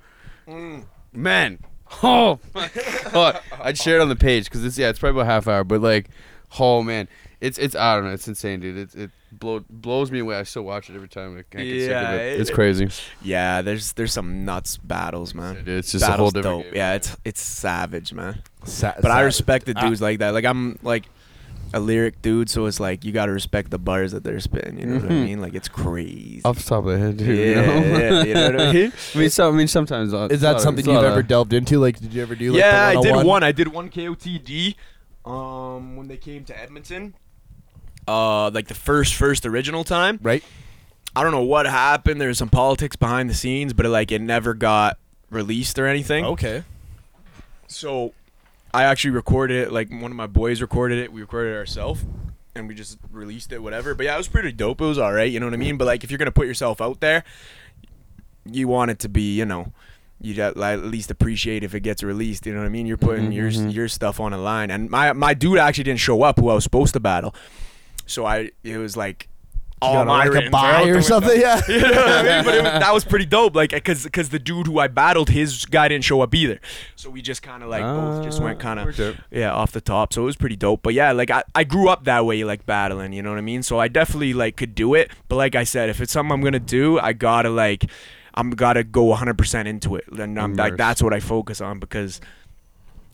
Mm. Man, *laughs* oh, my God. I'd share it on the page because it's yeah, it's probably about half hour, but like, oh man, it's it's I don't know, it's insane, dude. It's it blow, blows me away. I still watch it every time. I can't get sick Yeah, of it. it- It's crazy. Yeah, there's there's some nuts battles, man. Dude, it's just a whole Battles different dope. game. Yeah, it's it's savage, man. Sa- But I sa- respect the dudes like that. Like I'm like a lyric dude, so it's like you gotta respect the bars that they're spitting. You know what I Mhm. mean? Like it's crazy. Off the top of the head, dude. yeah, you know? yeah, you know what I mean? *laughs* I mean, so, I mean, sometimes uh, Is that lot something it's you've lot ever delved into? Like, did you ever do? Like, yeah, the I did 101? one. I did one KOTD. Um, when they came to Edmonton. Uh, like the first first original time. Right. I don't know what happened. There's some politics behind the scenes, but it, like it never got released or anything. Okay. So I actually recorded it. Like one of my boys recorded it. We recorded it ourselves, and we just released it. Whatever. But yeah, it was pretty dope. It was all right. You know what I mean? But like, if you're gonna put yourself out there, you want it to be, you know. You at at least appreciate if it gets released. You know what I mean? You're putting Mhm, your mhm. your stuff on the line, and my my dude actually didn't show up, who I was supposed to battle. So I it was like all my like, a buy or something, yeah. *laughs* you know what I mean? But it was, that was pretty dope, like, cause, cause the dude who I battled, his guy didn't show up either. So we just kind of like both just went Ah, kind of yeah off the top. So it was pretty dope. But yeah, like I, I grew up that way, like battling. You know what I mean? So I definitely like could do it. But like I said, if it's something I'm gonna do, I gotta like I'm gotta go 100 percent into it. And I'm like that's what I focus on because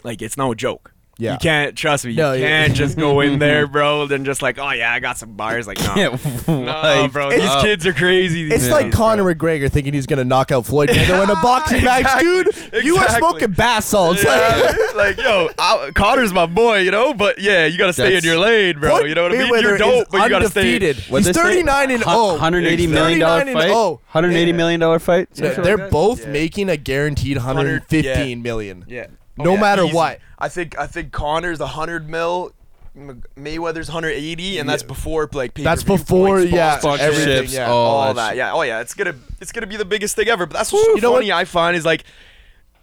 like it's no joke. Yeah. You can't trust me. You yeah. can't *laughs* just go in there, bro. and just like, oh yeah, I got some bars. Like, no, Yeah, *laughs* *laughs* no, like, bro. It's- These kids are crazy. these It's days, like bro. Conor McGregor thinking he's gonna knock out Floyd Mayweather in a boxing match, Exactly, dude. You are smoking bath salts. Yeah, like yo, I, Conor's my boy, you know. But yeah, you gotta stay in your lane, bro. Floyd you know what I mean? Mayweather You're dope, is but you gotta stay. undefeated. What'd He's they say? 39 and Hun- 0. 180 He's million dollar 39 and fight. 0. 180 Yeah. million dollar fight. They're both making a guaranteed 115 million. Yeah. Oh, no matter what. I think I think Conor's 100 mil. Mayweather's 180, and that's before like That's pay-per-view before, points, yeah, sponsorships, everything, yeah. all, all that that. shit. Yeah. Oh yeah, it's gonna it's gonna be the biggest thing ever. But that's what's You know funny. I find is like,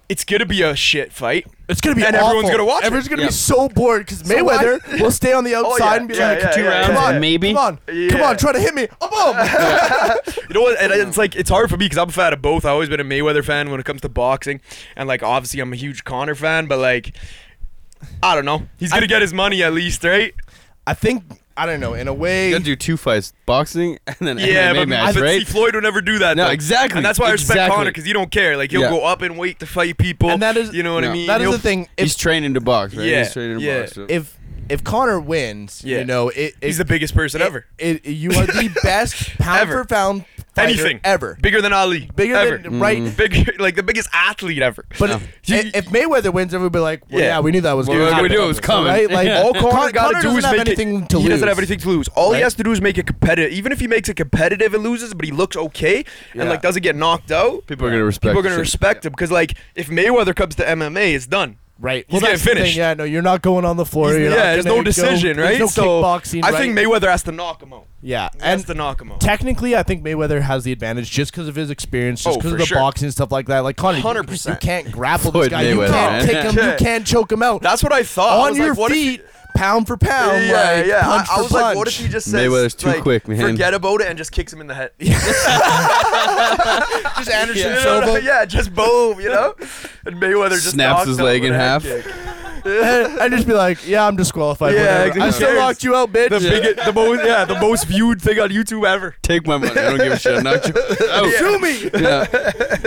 it's gonna be a shit fight. It's gonna be And awful. everyone's gonna watch it. Everyone's gonna Yeah. be so bored because So why- Mayweather will stay on the oh, outside yeah, and be yeah, like, yeah, two yeah, rounds, "Come on, maybe. come on, come on, try to hit me." Oh, boom. *laughs* *laughs* You know what? And it's like it's hard for me because I'm a fan of both. I've always been a Mayweather fan when it comes to boxing, and like obviously I'm a huge Conor fan. But like, I don't know. He's gonna get his money at least, right? I think I don't know. In a way, You gotta do two fights, boxing and then Yeah, MMA but, match, but right? see, Floyd would never do that. No, though. exactly, And that's why I respect exactly. Conor because he don't care. Like he'll Yeah. go up and wait to fight people. And that is- you know what No. I mean. that is He'll- the thing. If, He's training to box, right? Yeah, He's training to yeah. box. so- if if Conor wins, Yeah. you know, it, it He's the biggest person it- ever. It, you are the *laughs* best pound Ever. for pound fighter Anything ever. bigger than Ali. Bigger ever. than right. Mm. bigger, *laughs* like the biggest athlete ever. But No. if, if Mayweather wins, everybody be like, well, yeah. Yeah. we knew that was Well, going to we happen. knew it was coming. Right? Like Yeah. all Conor, Conor, got to do doesn't is have make anything it. to he lose. doesn't have anything to lose. All Right? he has to do is make it competitive. Even if he makes it competitive and loses, but he looks okay and like doesn't get knocked out, people are gonna respect. people are gonna shit. respect him because like if Mayweather comes to MMA, it's done. Right. He's well, getting that's the thing. finished. Yeah, no, you're not going on the floor. You're not yeah, there's gonna no decision, go, right? There's no so kickboxing. I right? think Mayweather has to knock him out. Yeah, He has to knock him out. technically, I think Mayweather has the advantage just because of his experience, just Oh, because for of the sure. boxing and stuff like that. Like Conor, you- 100%. You, can't grapple Floyd this guy. You Mayweather, can't man. kick him. You *laughs* can't choke him out. That's what I thought. I on was your like, what if he- feet, pound for pound. yeah, like, yeah. Punch I, I for was like, what if he just says, Mayweather's too like, quick, man. Forget about it and just kicks him in the head. *laughs* just Anderson You know Silva? what *laughs* I- yeah, just boom, you know. And Mayweather just Snaps knocks his leg in a head half. Kick. *laughs* and and just be like, yeah, I'm disqualified. Yeah, whatever. I still Who knocked you out, bitch. The biggest, the most, yeah, the most viewed thing on YouTube ever. Take my money. I don't give a shit. Knock you *laughs* out. Sue me. Yeah.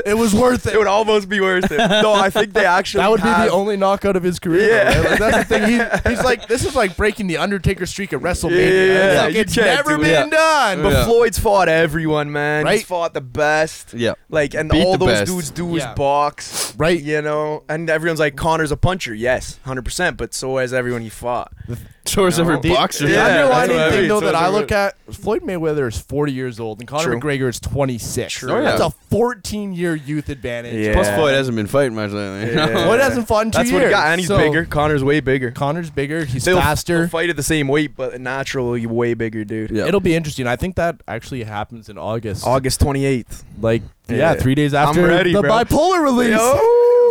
It was worth It it. would almost be worth it. No, I think they actually. That would be the only knockout of his career. Yeah. though, right? Like, that's the thing. He, he's like, this is like breaking the Undertaker streak at WrestleMania. Yeah, It's yeah, like, it's can't never do been it. done. But Yeah. Floyd's fought everyone, man. Right? He's fought the best. Yeah. Like, and Beat all those best. dudes do is Yeah. box. Right. You know? And everyone's like, Conor's a puncher. Yes, 100%. But so has everyone he fought. *laughs* So is every boxer. The Yeah, that's underlining what I thing, mean. though, So that it's I a- look at, Floyd Mayweather is 40 years old, and Conor True. McGregor is 26. True. Oh, yeah. That's a 14-year youth advantage. Yeah. Plus, Floyd hasn't been fighting much lately. Yeah. *laughs* Floyd hasn't fought in two That's years. what he got. And he's so bigger. Conor's way bigger. Conor's bigger. He's They'll- faster. they'll fight at the same weight, but naturally way bigger, dude. Yeah. It'll be interesting. I think that actually happens in August. August 28th. Like, yeah, Yeah. three days I'm after ready, the bro. bipolar release.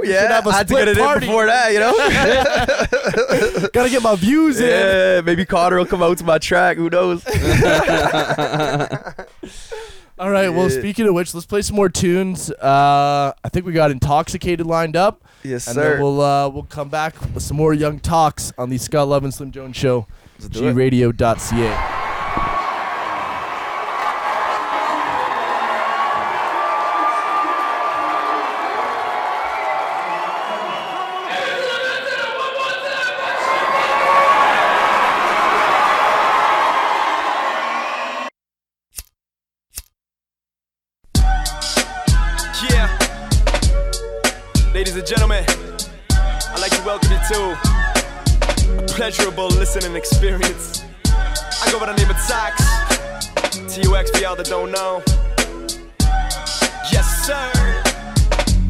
Yeah. I had to get it party. in before that, you know? *laughs* Gotta get my views in. yeah, maybe Carter will come out to my track. Who knows? *laughs* All right. Well, speaking of which, let's play some more tunes. Uh, I think we got "Intoxicated" lined up, yes, and sir. then we'll uh, we'll come back with some more Young Tox on the Scott Love and Slim Jones Show. Let's do it. gradio.ca. listening experience. I go by the name of Tox. T-U-X for y'all that don't know.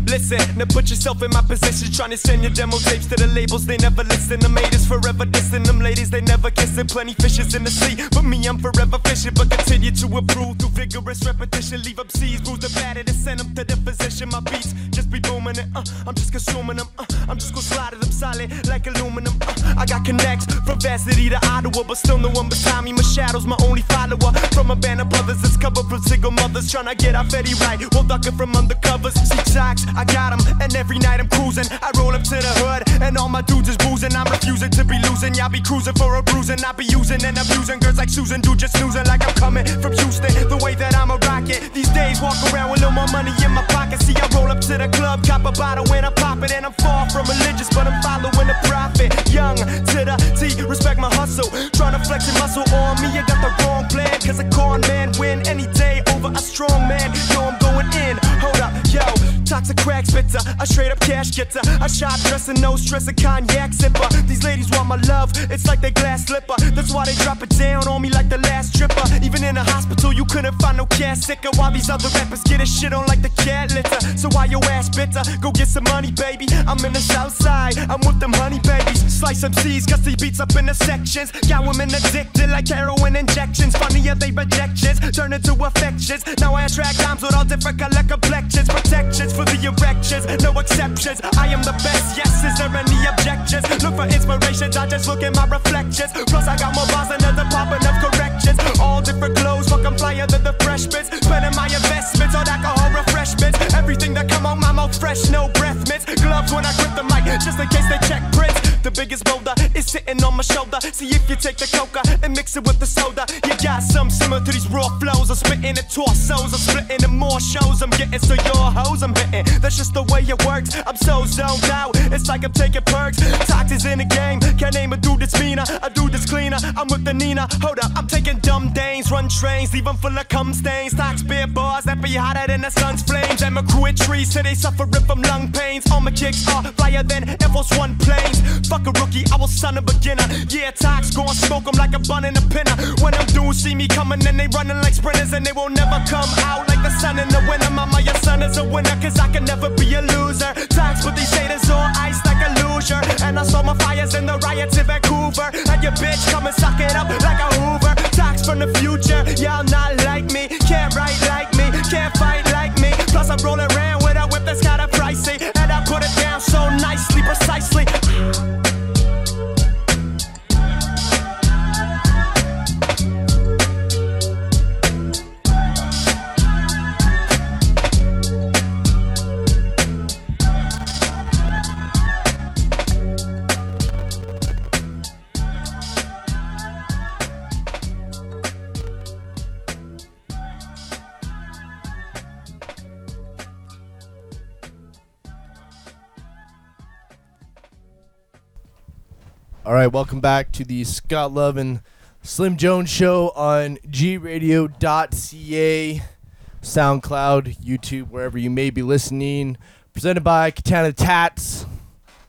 Listen, now put yourself in my position. Trying to send your demo tapes to the labels, they never listen. The haters forever dissing them ladies, they never kissing. Plenty fishes in the sea, but me, I'm forever fishing. But continue to improve through vigorous repetition. Leave up seas, bruise the batter to send them to the position. My beats just be booming it. Uh, I'm just consuming them. Uh, I'm just gonna slide them solid like aluminum. Uh, I got connects from Varsity to Ottawa, but still no one beside me. My shadow's my only follower. From a band of brothers that's covered from single mothers. Trying to get our Fetty right while ducking from undercovers. See socks, I got 'em, and every night I'm cruising. I roll up to the hood, and all my dudes is boozing. I'm refusing to be losing. Y'all be cruising for a bruising. I be using and abusing girls like Susan. Do just snoozing like I'm coming from Houston. The way that I'm a rocket. These days, walk around with a little more money in my pocket. See, I roll up to the club, cop a bottle when I pop it. And I'm far from religious, but I'm following the prophet. Young to the T, respect my hustle. Trying to flex your muscle on me, I got the wrong plan. Cause a con man win any day over a strong man. Yo, I'm going in. Hold up, yo. Toxic crack spitter, a straight up cash getter. A shot dresser, no stress, a cognac sipper. These ladies want my love, it's like they glass slipper. That's why they drop it down on me like the last stripper. Even in a hospital, you couldn't find no cat sicker. While these other rappers get a shit on like the cat litter. So why your ass bitter? Go get some money, baby. I'm in the south side, I'm with them honey babies. Slice some C's, cause he beats up in the sections. Got women addicted like heroin injections. Funny how they rejections turn into affections. Now I attract times with all different color complexions. Protections for the erections, no exceptions. I am the best, yes. Is there any objections? Look for inspirations, I just look at my reflections. Plus, I got more bars than the Department of Corrections. All different clothes, fuck, I'm flyer than the fresh bits. Spending my investments on alcohol refreshments. Everything that come on my mouth fresh, no breath mints. Gloves when I grip the mic, just in case they check prints. The biggest boulder is sitting on my shoulder. See if you take the coca and mix it with the soda. You got some similar to these raw flows. I'm spitting the torsos. I'm splitting in more shows. I'm getting so your hoes I'm hitting. That's just the way it works. I'm so zoned out. It's like I'm taking perks. Tox is in the game. Can't name a dude that's meaner. A dude that's cleaner. I'm with the Nina. Hold up. I'm taking dumb dames. Run trains. Leave 'em full of cum stains. Tox beer bars that be hotter than the sun's flames. And my crew at trees till they suffering from lung pains. All my kicks are flyer than Air Force One planes. Fuck a rookie. I was son a beginner. Yeah, Tox gon' smoke 'em like a bun in a pinner. When them dudes see me coming and they running like sprinters and they will never come out like the sun in the winter. Mama, your son is a winner cause I can never be a loser. Tox, but these haters all ice like a loser. And I saw my fires in the riots in Vancouver. And your bitch come and suck it up like a Hoover. Tox from the future, y'all not like me. Can't write like me, can't fight like me. Plus, I'm rolling around with a whip that's kinda pricey. Put it down so nicely, precisely. All right, welcome back to the Scott Love and Slim Jones show on gradio.ca, SoundCloud, YouTube, wherever you may be listening. Presented by Katana Tatz.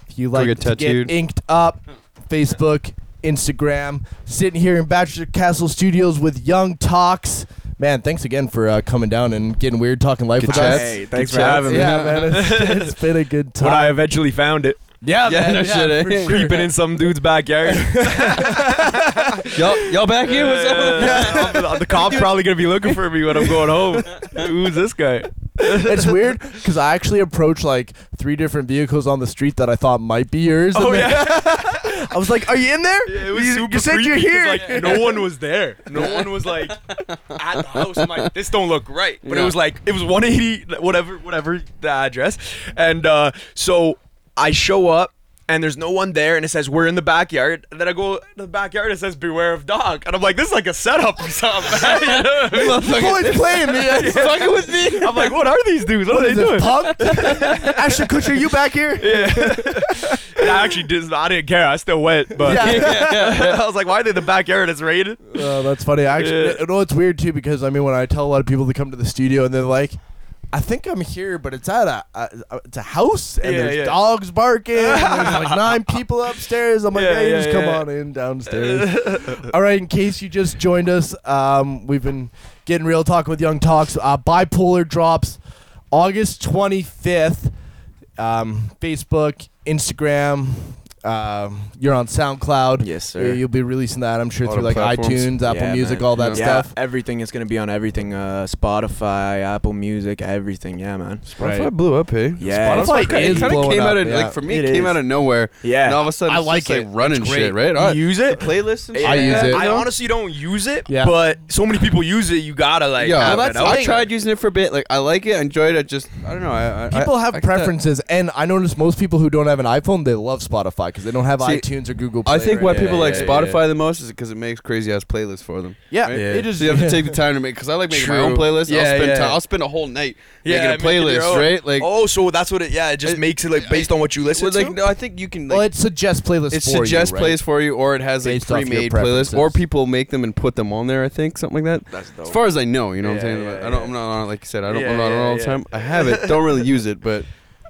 If you like get to tattooed. get inked up, Facebook, Instagram. Sitting here in Bachelor Castle Studios with Young Tox. Man, thanks again for uh, coming down and getting weird, talking life Good with chats. us. Hey, thanks Good for chats. having me. Yeah, man, it's, it's been a good time. *laughs* When I eventually found it, yeah, Yeah, man, no shit, eh? for sure. creeping in some dude's backyard. *laughs* y'all, y'all back here? What's up? Yeah, the cop's probably gonna be looking for me when I'm going home. Who's this guy? it's weird because I actually approached like three different vehicles on the street that I thought might be yours. Oh then- yeah, *laughs* I was like, "Are you in there? it was you, super you said you're here." Like no one was there. No one was like at the house. I'm like, this don't look right. But Yeah. it was like it was 180, whatever, whatever the address. And uh, so I show up. And there's no one there, and it says we're in the backyard. And then I go to the backyard, it says beware of dog, and I'm like, this is like a setup or something. *laughs* *laughs* man. Boys playing me. *laughs* You fucking with me? I'm like, what are these dudes? What, What are they doing? punk? Ashton Kutcher, you back here? Yeah and I actually did. I didn't care. I still went, but I was like, why did the backyard is raided? Oh, that's funny. I actually, Yeah. you know, it's weird too because I mean, when I tell a lot of people to come to the studio and they're like, "I think I'm here, but it's at a, a, a it's a house and Yeah, there's yeah. dogs barking. and there's like *laughs* nine people upstairs." I'm like, Yeah, "Yeah, you yeah, just come yeah. on in downstairs." *laughs* All right, in case you just joined us, um, we've been getting real talking with Young Tox. Uh, Bipolar drops August 25th. Um, Facebook, Instagram. Um, you're on SoundCloud. Yes, sir. You- You'll be releasing that, I'm sure, A lot through like platforms. iTunes, Apple Yeah, Music, man. all that yeah, stuff. everything is gonna be on everything. Uh, Spotify, Apple Music, everything. Yeah, man. Spotify Right. blew up, hey? Yeah. Spotify Spotify is kind of blowing came out of yeah. like for me, it, It came is. out of nowhere. Yeah. And all of a sudden, I it's like just, it. like running It's shit, right? All right. use it. Playlists and shit. I use it. I honestly don't use it, Yeah. but so many people use it. You gotta like. Yeah, well, it that's, out I tried using it for a bit. Like I like it, I enjoyed it. Just I don't know. I, I, People have I get that. preferences, and I notice most people who don't have an iPhone, they love Spotify because they don't have See, iTunes or Google Play. I think or why anything. people like yeah, Spotify the most is because it makes crazy ass playlists for them. Yeah, right? it is. So you have to take the time to make. Because I like making my own playlist. I'll Yeah, spend yeah. time. I'll spend a whole night Yeah, making a playlist, own. right? Like, oh, so that's what it. Yeah, it just It- makes it like based on what you listen well, like to. no, I think you can. Like, well, it suggests playlists it for suggests you, right? plays for you, or it has like Based off pre-made playlists, or people make them and put them on there. I think something like that. That's dope. As far as I know, you know what I'm saying. I don't. I'm not on it, like you said. I don't. I'm not on all the time. I have it. Don't really use it, but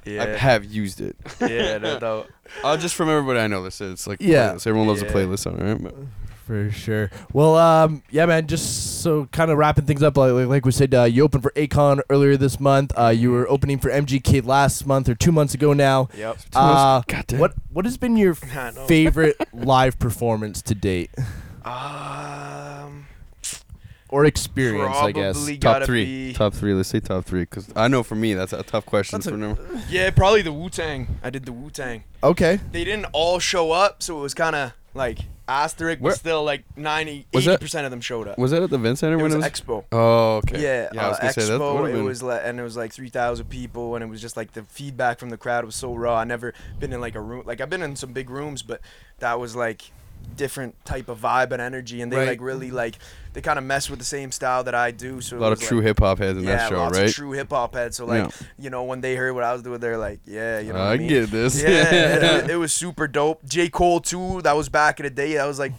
I have used it. *laughs* yeah, no *laughs* doubt. I'll just from everybody I know. This is like Yeah. playlists. Everyone loves Yeah. a playlist on it. Right? But- For sure. Well, um, yeah, man. Just so kind of wrapping things up, like, like- like we said, uh, you opened for Akon earlier this month. Uh, you were opening for MGK last month or two months ago now. Yep. Uh, Goddamn. what what has been your *laughs* I know. favorite live performance to date Um, or experience? I guess. Probably Top gotta three. be- Top three. Let's say top three, because I know for me that's a tough question That's for a- number. *laughs* yeah, probably the Wu Tang. I did the Wu Tang. Okay. They didn't all show up, so it was kind of like asterisk, Where- but still like 90, Was 80 that- percent of them showed up. Was that at the event center it when was it was? Expo. oh, okay. Yeah, yeah. I was uh, gonna say that. Expo. would've It been- was like, and it was like three thousand people, and it was just like the feedback from the crowd was so raw. I never been in like a room. Like I've been in some big rooms, but that was like different type of vibe and energy, and they Right. like really like they kind of mess with the same style that I do. So a lot of was, true like, hip hop heads in yeah, that show, lots right? of true hip hop heads. So like, you know, when they heard what I was doing, they're like, yeah, you know, what I I mean? get this. Yeah, it, it *laughs* was super dope. J Cole too. That was back in the day. That was like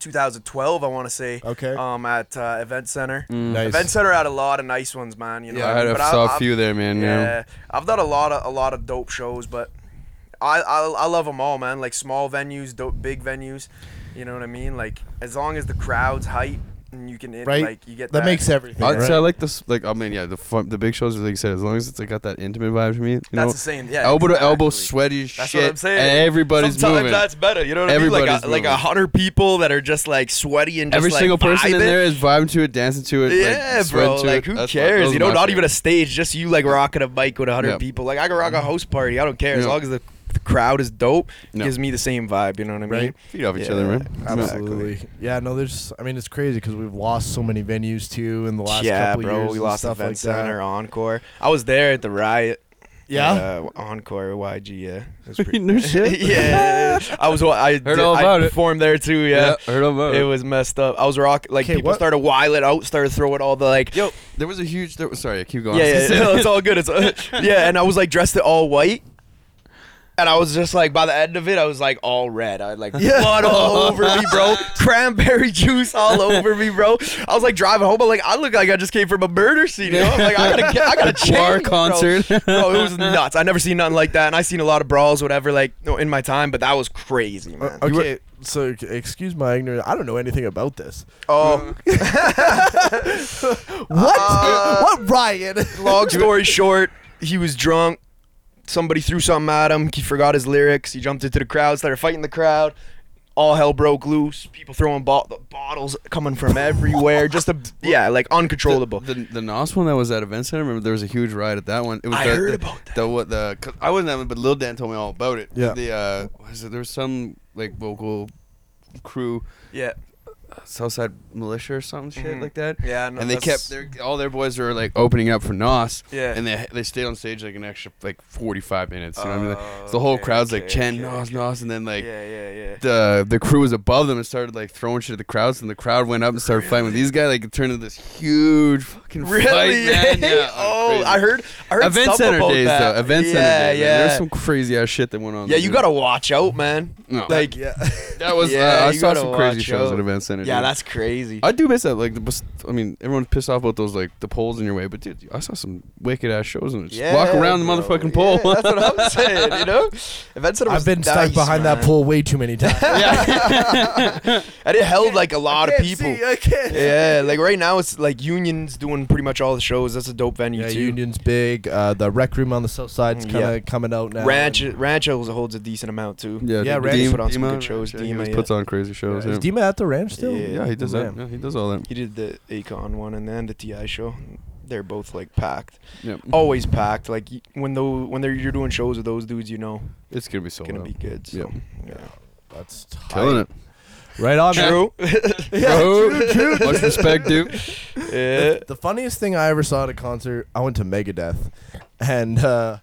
2012, I want to say. Okay. Um, at uh, Event Center. Mm. Nice. Event Center had a lot of nice ones, man. You know, Yeah, what I had a, But saw I've- a few there, man. Yeah, Yeah. I've done a lot of a lot of dope shows, but I I, I love them all, man. Like small venues, dope, big venues. You know what I mean? Like as long as the crowd's hype and you can Right. like you get that that, makes everything. I'd right? say I like this. Like, I mean, yeah, the fun, the big shows, like you said, as long as it's like got that intimate vibe to me, you That's know, the same. Yeah. elbow to elbow, exactly. sweaty as That's shit. what I'm saying. And everybody's Sometimes moving. that's better. You know what I mean? Everybody's Like a, like moving. a hundred people that are just like sweaty and just Every like, single person in vibing. there is vibing to it, dancing to it. Yeah, like, bro. sweating to Like, it. who That's my- cares? those You are know, my not even a favorite. stage, just you like rocking a mic with a hundred Yeah. people. Like, I can rock a house party. I don't care as Yeah. long as the, the crowd is dope. Yeah. Gives me the same vibe. You know what I mean? Right. feed off each Yeah, other, man. Absolutely. Yeah, no, there's. I mean, it's crazy because we've lost so many venues too in the last yeah, couple bro. years. we lost stuff Event like Center, that. Encore. I was there at the riot. Yeah. Uh, Encore, YG. Yeah. It *laughs* pretty- no *laughs* shit. yeah, I was. I Heard did- all I about it. performed there too. Yeah. heard about It It was messed up. I was rock like people what- started wiling out, started throwing all the like Yo, there was a huge. There sorry, I keep going. Yeah, yeah, no, *laughs* it's all good. It's yeah, and I was like dressed it all white. And I was just like, by the end of it, I was like all red. I had like blood all over me, bro. *laughs* Cranberry juice all over me, bro. I was like driving home. I'm like, I look like I just came from a murder scene. You know? I'm like, I gotta, get, I gotta *laughs* change. Bar concert. *laughs* bro. It was nuts. I never seen nothing like that, and I seen a lot of brawls, whatever, like in my time. But that was crazy, man. Uh, okay, so excuse my ignorance. I don't know anything about this. Oh, What? Uh, what, Ryan? long story short, he was drunk. Somebody threw something at him. He forgot his lyrics. He jumped into the crowd, started fighting the crowd. All hell broke loose. People throwing bo- the bottles coming from everywhere. Just a yeah, like uncontrollable. The, the, the Nas one that was at Event Center. Remember, there was a huge riot at that one. It was I the, heard the, about that. The what the 'cause I wasn't at it, but Lil Dan told me all about it. Yeah. The uh, was it, there was some like vocal crew, yeah, Southside Militia or some shit Mhm. like that. yeah. No, and they kept their all their boys were like opening up for Nas. Yeah. And they they stayed on stage like an extra like forty five minutes. You know what I mean? Oh, So the whole okay, crowd's like okay, okay, Nas okay. Nas, and then like yeah, yeah, yeah. the the crew was above them and started like throwing shit at the crowds, and the crowd went up and started fighting with these guys. Like it turned into this huge fucking Really? fight, man. Yeah, *laughs* oh, crazy. I heard. I heard Event Center days that. though. Event yeah, Center days. Yeah, There's some crazy ass shit that went on. yeah. there, You gotta watch out, man. No. Like, yeah. that was. *laughs* Yeah, uh, I saw some crazy shows out. at Event Center. Yeah, dude. that's crazy. I do miss that. Like the, bus- I mean, everyone's pissed off about those like the poles in your way, but dude, I saw some wicked ass shows and just yeah, walk around the motherfucking pole. Yeah, that's what I'm *laughs* saying. You know, Event Center. I've was been stuck nice, behind that man. pole way too many times. Yeah, *laughs* *laughs* and it held like a lot of Can't people. see, I can't. Yeah, like right now it's like Union's doing pretty much all the shows. That's a dope venue Yeah, too. Union's big. Uh, the rec room on the south side's kind of Yeah. coming out now. Ranch and- Rancho holds a decent amount too. yeah, Yeah, the Randy Dima- put on some Dima, good shows, yeah, he Dima, always yeah. puts on crazy shows. Is Dima at the ranch still? Yeah. yeah, he does that. Yeah, he does all that. He did the Akon one and then the T.I. show. They're both like packed. Yeah, Always packed. Like when though when they're you're doing shows with those dudes, you know it's gonna be it's so gonna well. be good. So yeah. That's Killing it. Right on. True. *laughs* Yeah, true, true. Much respect, dude. yeah. The funniest thing I ever saw at a concert, I went to Megadeth, and uh,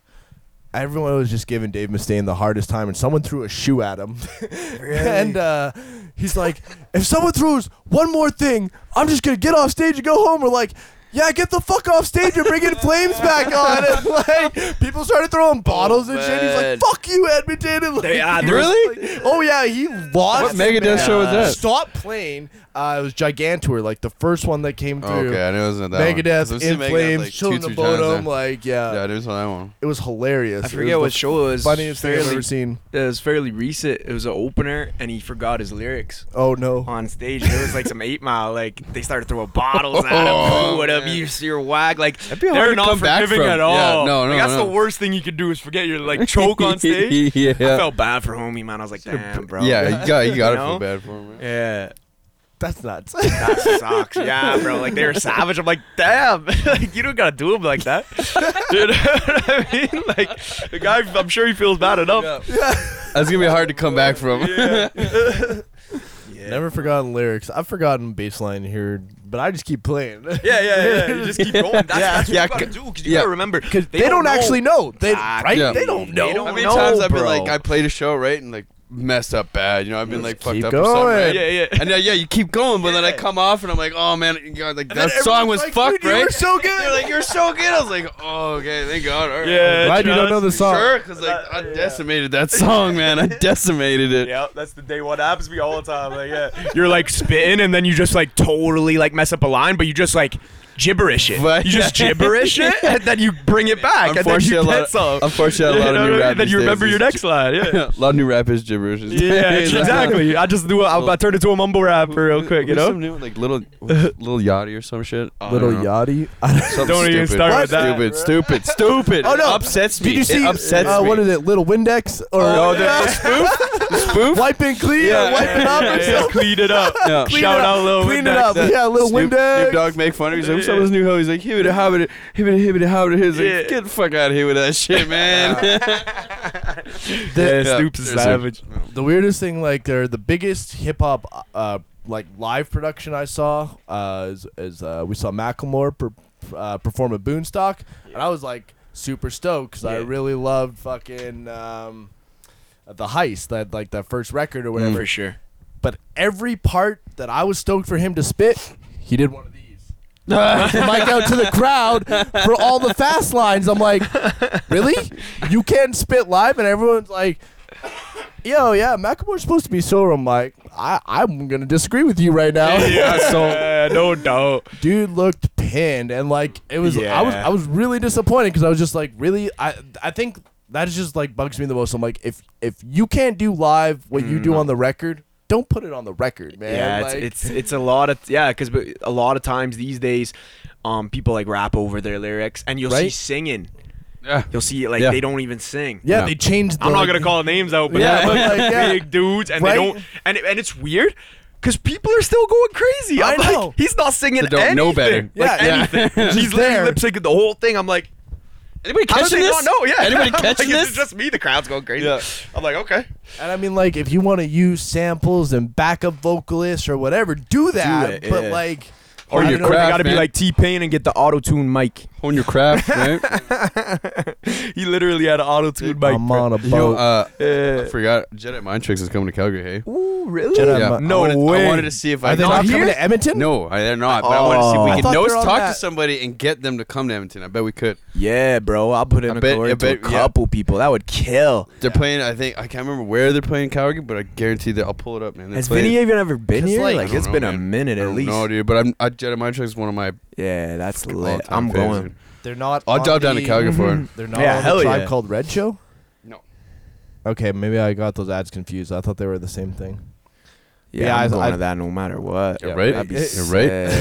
everyone was just giving Dave Mustaine the hardest time, and someone threw a shoe at him, *laughs* and uh, he's like, "If someone throws one more thing, I'm just gonna get off stage and go home." We're like. Yeah, get the fuck off stage You're bringing *laughs* flames back on. And like people started throwing bottles and shit. He's man. like, "Fuck you, Edmonton!" And like, They- he was was- like- oh yeah, he lost. What Megadeth show was that? Stop playing. Uh, it was Gigantour, like the first one that came through. Okay, I knew it wasn't that one. 'Cause Megadeth I've seen in Megadeth, flames, like, chilling two, the three times bottom, there. like yeah, Yeah, there's that one. it was hilarious. I It forget was what the show it was. Funniest thing I've fairly- ever seen. It was fairly recent. It was an opener, and he forgot his lyrics Oh no, on stage. There was like some Eight Mile. Like they started throwing bottles at him. *laughs* Oh, Ooh, what up? Man. You your wag. Like That'd be hard they're to not come back forgiving from. at Yeah, all. no, Like, that's no. the worst thing you could do is forget your like choke on *laughs* stage. yeah. I felt bad for homie, man. I was like, damn, bro. Yeah, you got you got to *laughs* You know? feel bad for him. Man. Yeah. that's nuts. That sucks. Yeah, bro. Like they were *laughs* savage. I'm like, damn. like you don't gotta do him like that. you know what I mean? Like the guy. I'm sure he feels bad enough. That's gonna be hard to come back from. Never forgotten lyrics. I've forgotten bass line here, but I just keep playing. Yeah, yeah, yeah. You *laughs* just keep going. That's, Yeah. that's what Yeah, you gotta do. Because you yeah. gotta remember, Because they, don't, know. actually know. They Exactly. right? Yeah. They don't know. They don't How many know, times I've been bro. like, I played a show right and like messed up bad. You know, I've been like fucked keep up or something. going. Right? Yeah, yeah. And yeah, yeah, you keep going, but then I come off and I'm like, oh man, you got, like And that song was everyone's like, fucked, "Dude, you right? were so *laughs* good." They're like, you're so good. I was like, oh, okay, thank God. All right. Yeah, Glad you don't know the song. Sure, because like I decimated that song, man. I *laughs* decimated it. Yeah, that's the day one happens to me all the time. Like, yeah, you're like spitting, and then you just like totally like mess up a line, but you just like gibberish it. But- you just gibberish it, and then you bring it back, and then Unfortunately, you a lot get of- some. unfortunately, a lot of You know new what I mean? rap Then you remember your next line. Yeah. *laughs* a lot of new rappers is gibberish. Yeah, *laughs* exactly. I just do. I, I turned into a mumble rapper real quick, you What's know. some new, like little, little Yachty or some shit. I Little don't. Yachty. *laughs* Something Don't even stupid. start with that, Stupid, stupid, stupid. Oh, no. It upsets me. Did you see? It upsets uh, me. What is it? Lil Windex or Oh, the, the spoof? The spoof? wipe and clean? Yeah. or wipe it up or Yeah, yeah, something? clean it up. Yeah. Clean Shout it up. out Lil Clean it Windex. up. Yeah, little Snoop, Windex. Snoop Dogg make fun of it. He's like, what's up Yeah. with this new hoe? He's like, hibbity hobbity, hibbity hibbity hobbity. He's like, Yeah. get the fuck out of here with that shit, *laughs* man. The, Yeah, Snoop's a seriously. savage. the weirdest thing, like they're the biggest hip hop, uh, like live production I saw, uh, is, is uh, we saw Macklemore per, uh, perform at Boonstock, and I was like super stoked because I Yeah. really loved fucking um, the heist, that like that first record or whatever. For sure. But every part that I was stoked for him to spit, he did one of these. *laughs* Mic out to the crowd for all the fast lines. I'm like, really? You can't spit live, and everyone's like, yo, yeah, Macklemore's supposed to be sober. I'm like, I, I'm gonna disagree with you right now. Yeah, *laughs* so no doubt. dude looked pinned, and like it was, yeah. I was, I was really disappointed because I was just like, really, I, I think that is just like bugs me the most. I'm like, if if you can't do live what you do on the record, don't put it on the record, man. Yeah, Like- it's, it's it's a lot of yeah, because a lot of times these days, um, people like rap over their lyrics, and you'll see singing. yeah. You'll see like Yeah. they don't even sing. yeah, Yeah. they changed. The, I'm not like, gonna call names out, but Yeah, yeah, like, yeah. big dudes, and Right? they don't, and it, and it's weird. Cause people are still going crazy. I I'm know. like, he's not singing They don't know better. Like Yeah, yeah. anything. Just *laughs* he's lip syncing the whole thing. I'm like, Anybody how does catching this? not know? Yeah. Anybody *laughs* I'm like, catching is this? it just me? The crowd's going crazy. Yeah. I'm like, okay. And I mean, like, if you want to use samples and backup vocalists or whatever, do that. it, but yeah. like, Or I your don't know, they gotta be like T Pain and get the auto tune mic. Hone your craft, *laughs* right? he literally had an auto tune mic. I'm on a You know, boat. uh, Yeah. I forgot. Jedi Mind Tricks is coming to Calgary, hey? Ooh, really? Jedi Yeah. Mi- No I wanted, way. I wanted to see if I Are they could not here? coming to Edmonton? No, I, they're not. But I wanted to see if Oh. we I could thought nose talk that- to somebody and get them to come to Edmonton. I bet we could. Yeah, bro. I'll put in I a bet- glory I to a bet- yeah. couple people. That would kill. They're playing. I think I can't remember where they're playing Calgary, but I guarantee that I'll pull it up, man. They're Has playing- Vinnie even ever been here? like- Like, I don't it's know, been a minute at least. know, dude. But I'm I, Jedi Mind Tricks is one of my Yeah, that's lit. all-time I'm faves, going. dude. They're not. I'll on drop down to the- Calgary for it. They're not Yeah, on hell the tribe yeah. called Red Show. No. Okay, maybe I got those ads confused. I thought they were the same thing. Yeah, Yeah, I'm I- going I- to that no matter what. Yeah, right? That'd be You're right.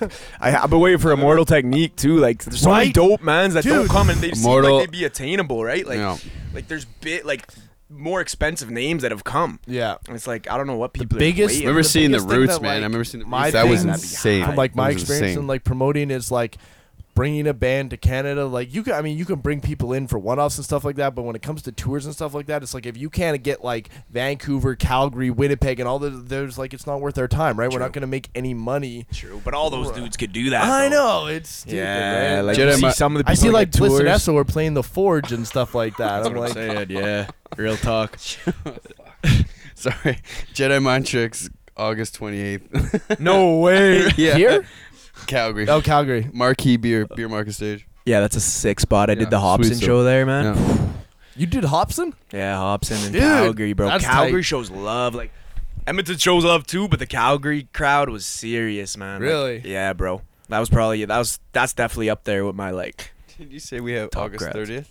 sick. *laughs* I, I've been waiting for Immortal Technique too. Like, there's so many Right? dope mans that don't Dude. come and they seem Immortal- like they'd be attainable, right? Like, Yeah. like there's bit like more expensive names that have come. Yeah. And it's like I don't know what people The biggest- are I remember the seeing the biggest thing Roots, that, man. like, I remember seeing the my Roots. That was insane. From like my experience insane. in like promoting is like bringing a band to Canada. Like you can, I mean, you can bring people in for one-offs and stuff like that. But when it comes to tours and stuff like that, it's like if you can't get like Vancouver, Calgary, Winnipeg, and all the there's like it's not worth our time, right? We're not gonna make any money. True, but all those dudes could do that. I though. know it's stupid, Yeah, right? like you see some of the people I see like get Bliss and. Eso are playing the Forge and stuff like that. I'm like, saying, yeah, *laughs* real talk. *laughs* *laughs* Sorry, Jedi Mind Tricks, August 28th. no way. yeah. here? Calgary. Oh, Calgary. Marquee beer beer market stage. Yeah, that's a sick spot. I Yeah, did the sweet Hopsin stuff. show there, man. Yeah. *sighs* You did Hopsin? Yeah, Hopsin and Dude, Calgary, bro. that's Calgary tight. shows love. Like Edmonton shows love too, but the Calgary crowd was serious, man. Like, Really? yeah, bro. That was probably that was that's definitely up there with my like. Did you say we have August crowds. 30th?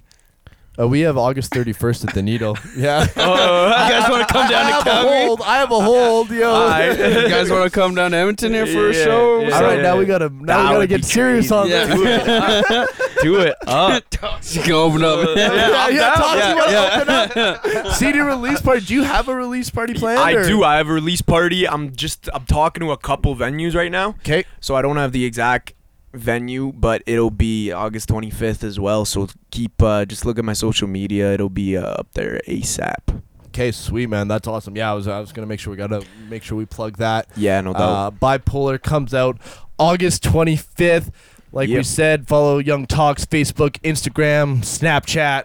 Uh, we have August 31st at the Needle. *laughs* Yeah. Oh, you guys want to come I down to have a Calgary? hold. I have a hold, yo. *laughs* you guys want to come down to Edmonton here for a Yeah, show? yeah. All right, now we gotta now That we gotta would get be serious on Yeah. this. do it up. *laughs* You can open up. yeah, yeah, down. Tom, Yeah, you wanna yeah. open up? CD release party. Do you have a release party planned? I or- do. I have a release party. I'm just I'm talking to a couple venues right now, Okay. so I don't have the exact venue, but it'll be August 25th as well. So keep uh, just look at my social media. It'll be uh, up there ASAP. Okay, sweet man, that's awesome. Yeah, I was I was gonna make sure we gotta make sure we plug that. Yeah, no doubt. Uh, Bipolar comes out August 25th. Like we said, follow Young Tox Facebook, Instagram, Snapchat.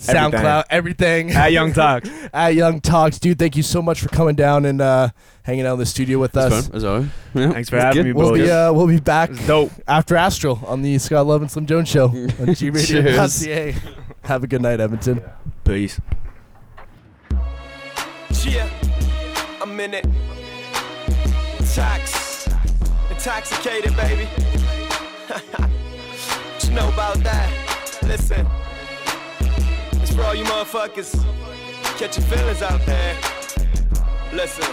SoundCloud, everything. At Young *laughs* Talks. At Young Tox, dude. Thank you so much for coming down and uh, hanging out in the studio with us. Fun, as always. Yeah. Thanks for It's having good. me, We'll boys. be uh, we'll be back It's dope. after Astral on the Scott Love and Slim Jones show on *laughs* gradio.ca. Have a good night, Edmonton. Peace. Yeah, I'm in it. Tox. Intoxicated, baby. *laughs* what you know about that? Listen. It's for all you motherfuckers. Catch your feelings out there. Listen.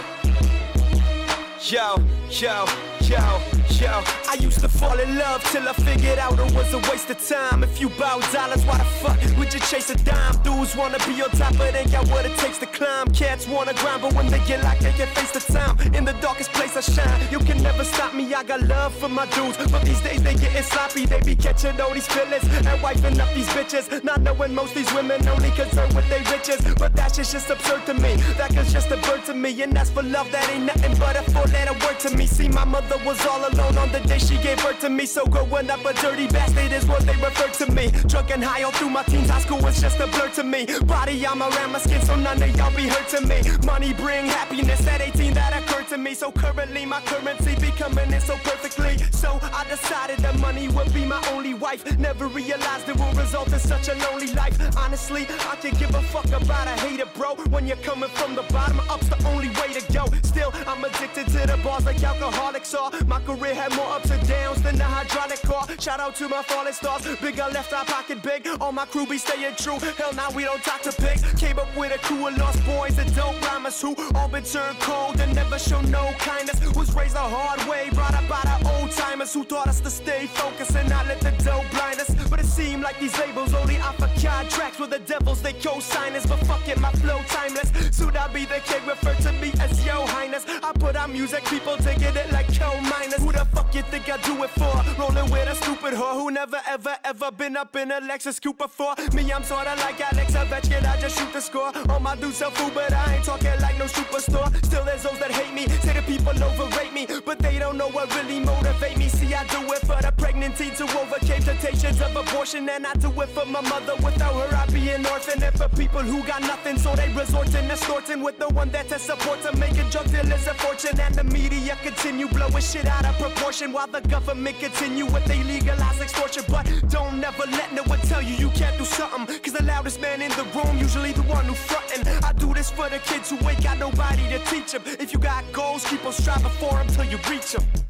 Yo, yo, yo, yo. I used to fall in love till I figured out it was a waste of time. If you bow dollars, why the fuck would you chase a dime? Dudes wanna be on top, but ain't got what it takes to climb. Cats wanna grind, but when they get locked, they face the time. In the darkest place I shine, you can never stop me. I got love for my dudes, but these days they getting sloppy. They be catching all these feelings and wiping up these bitches. Not knowing most these women only concerned with their riches, but that shit's just absurd to me. That is just a bird to me, and that's for love that ain't nothing but a four-letter word to me. See, my mother was all alone on the day she gave birth to me, so growing up a dirty bastard is what they refer to me. Drunk and high all through my teens, high school was just a blur to me. Body I'm around my skin, so none of y'all be hurt to me. Money bring happiness at 18, that occurred to me. So currently my currency be coming in so perfectly. So I decided that money would be my only wife. Never realized it will result in such a lonely life. Honestly, I can give a fuck about a hater, bro. When you're coming from the bottom, up's the only way to go. Still, I'm addicted to the bars like alcoholics are. My career had more ups and downs than the hydraulic car. Shout out to my fallen stars. Big I left our pocket big. All my crew be staying true. Hell, now we don't talk to pigs. Came up with a crew of lost boys that don't rhymes who all been turned cold and never show no kindness. Was raised the hard way, brought up by the old timers who taught us to stay focused and not let the dough blind us. But it seemed like these labels only offer contracts with the devils. They co-sign us, but fuck it, my flow timeless. Soon I'll be the king, refer to me as Yo Highness. I put out music, people taking it like coal miners. Who the fuck you think I do it for? Rolling with a stupid whore who never ever ever been up in a Lexus coupe before. Me, I'm sorta like Alex Ovechkin, I just shoot the score. All my dudes are food, but I ain't talking like no superstore. Still there's those that hate me, say the people overrate me, but they don't know what really motivate me. See, I do it for the pregnant teens who overcame temptations of abortion, and I do it for my mother. Without her, I'd be an orphan. And for people who got nothing, so they resort to extorting with the one that to support to making drug dealers a fortune, and the media continue blowing shit out of proportion while the government continue with they legalize extortion. But don't never let no one tell you you can't do something, cause the loudest man in the room usually the one who frontin'. I do this for the kids who ain't got nobody to teach them. If you got goals, keep on striving for them till you reach them.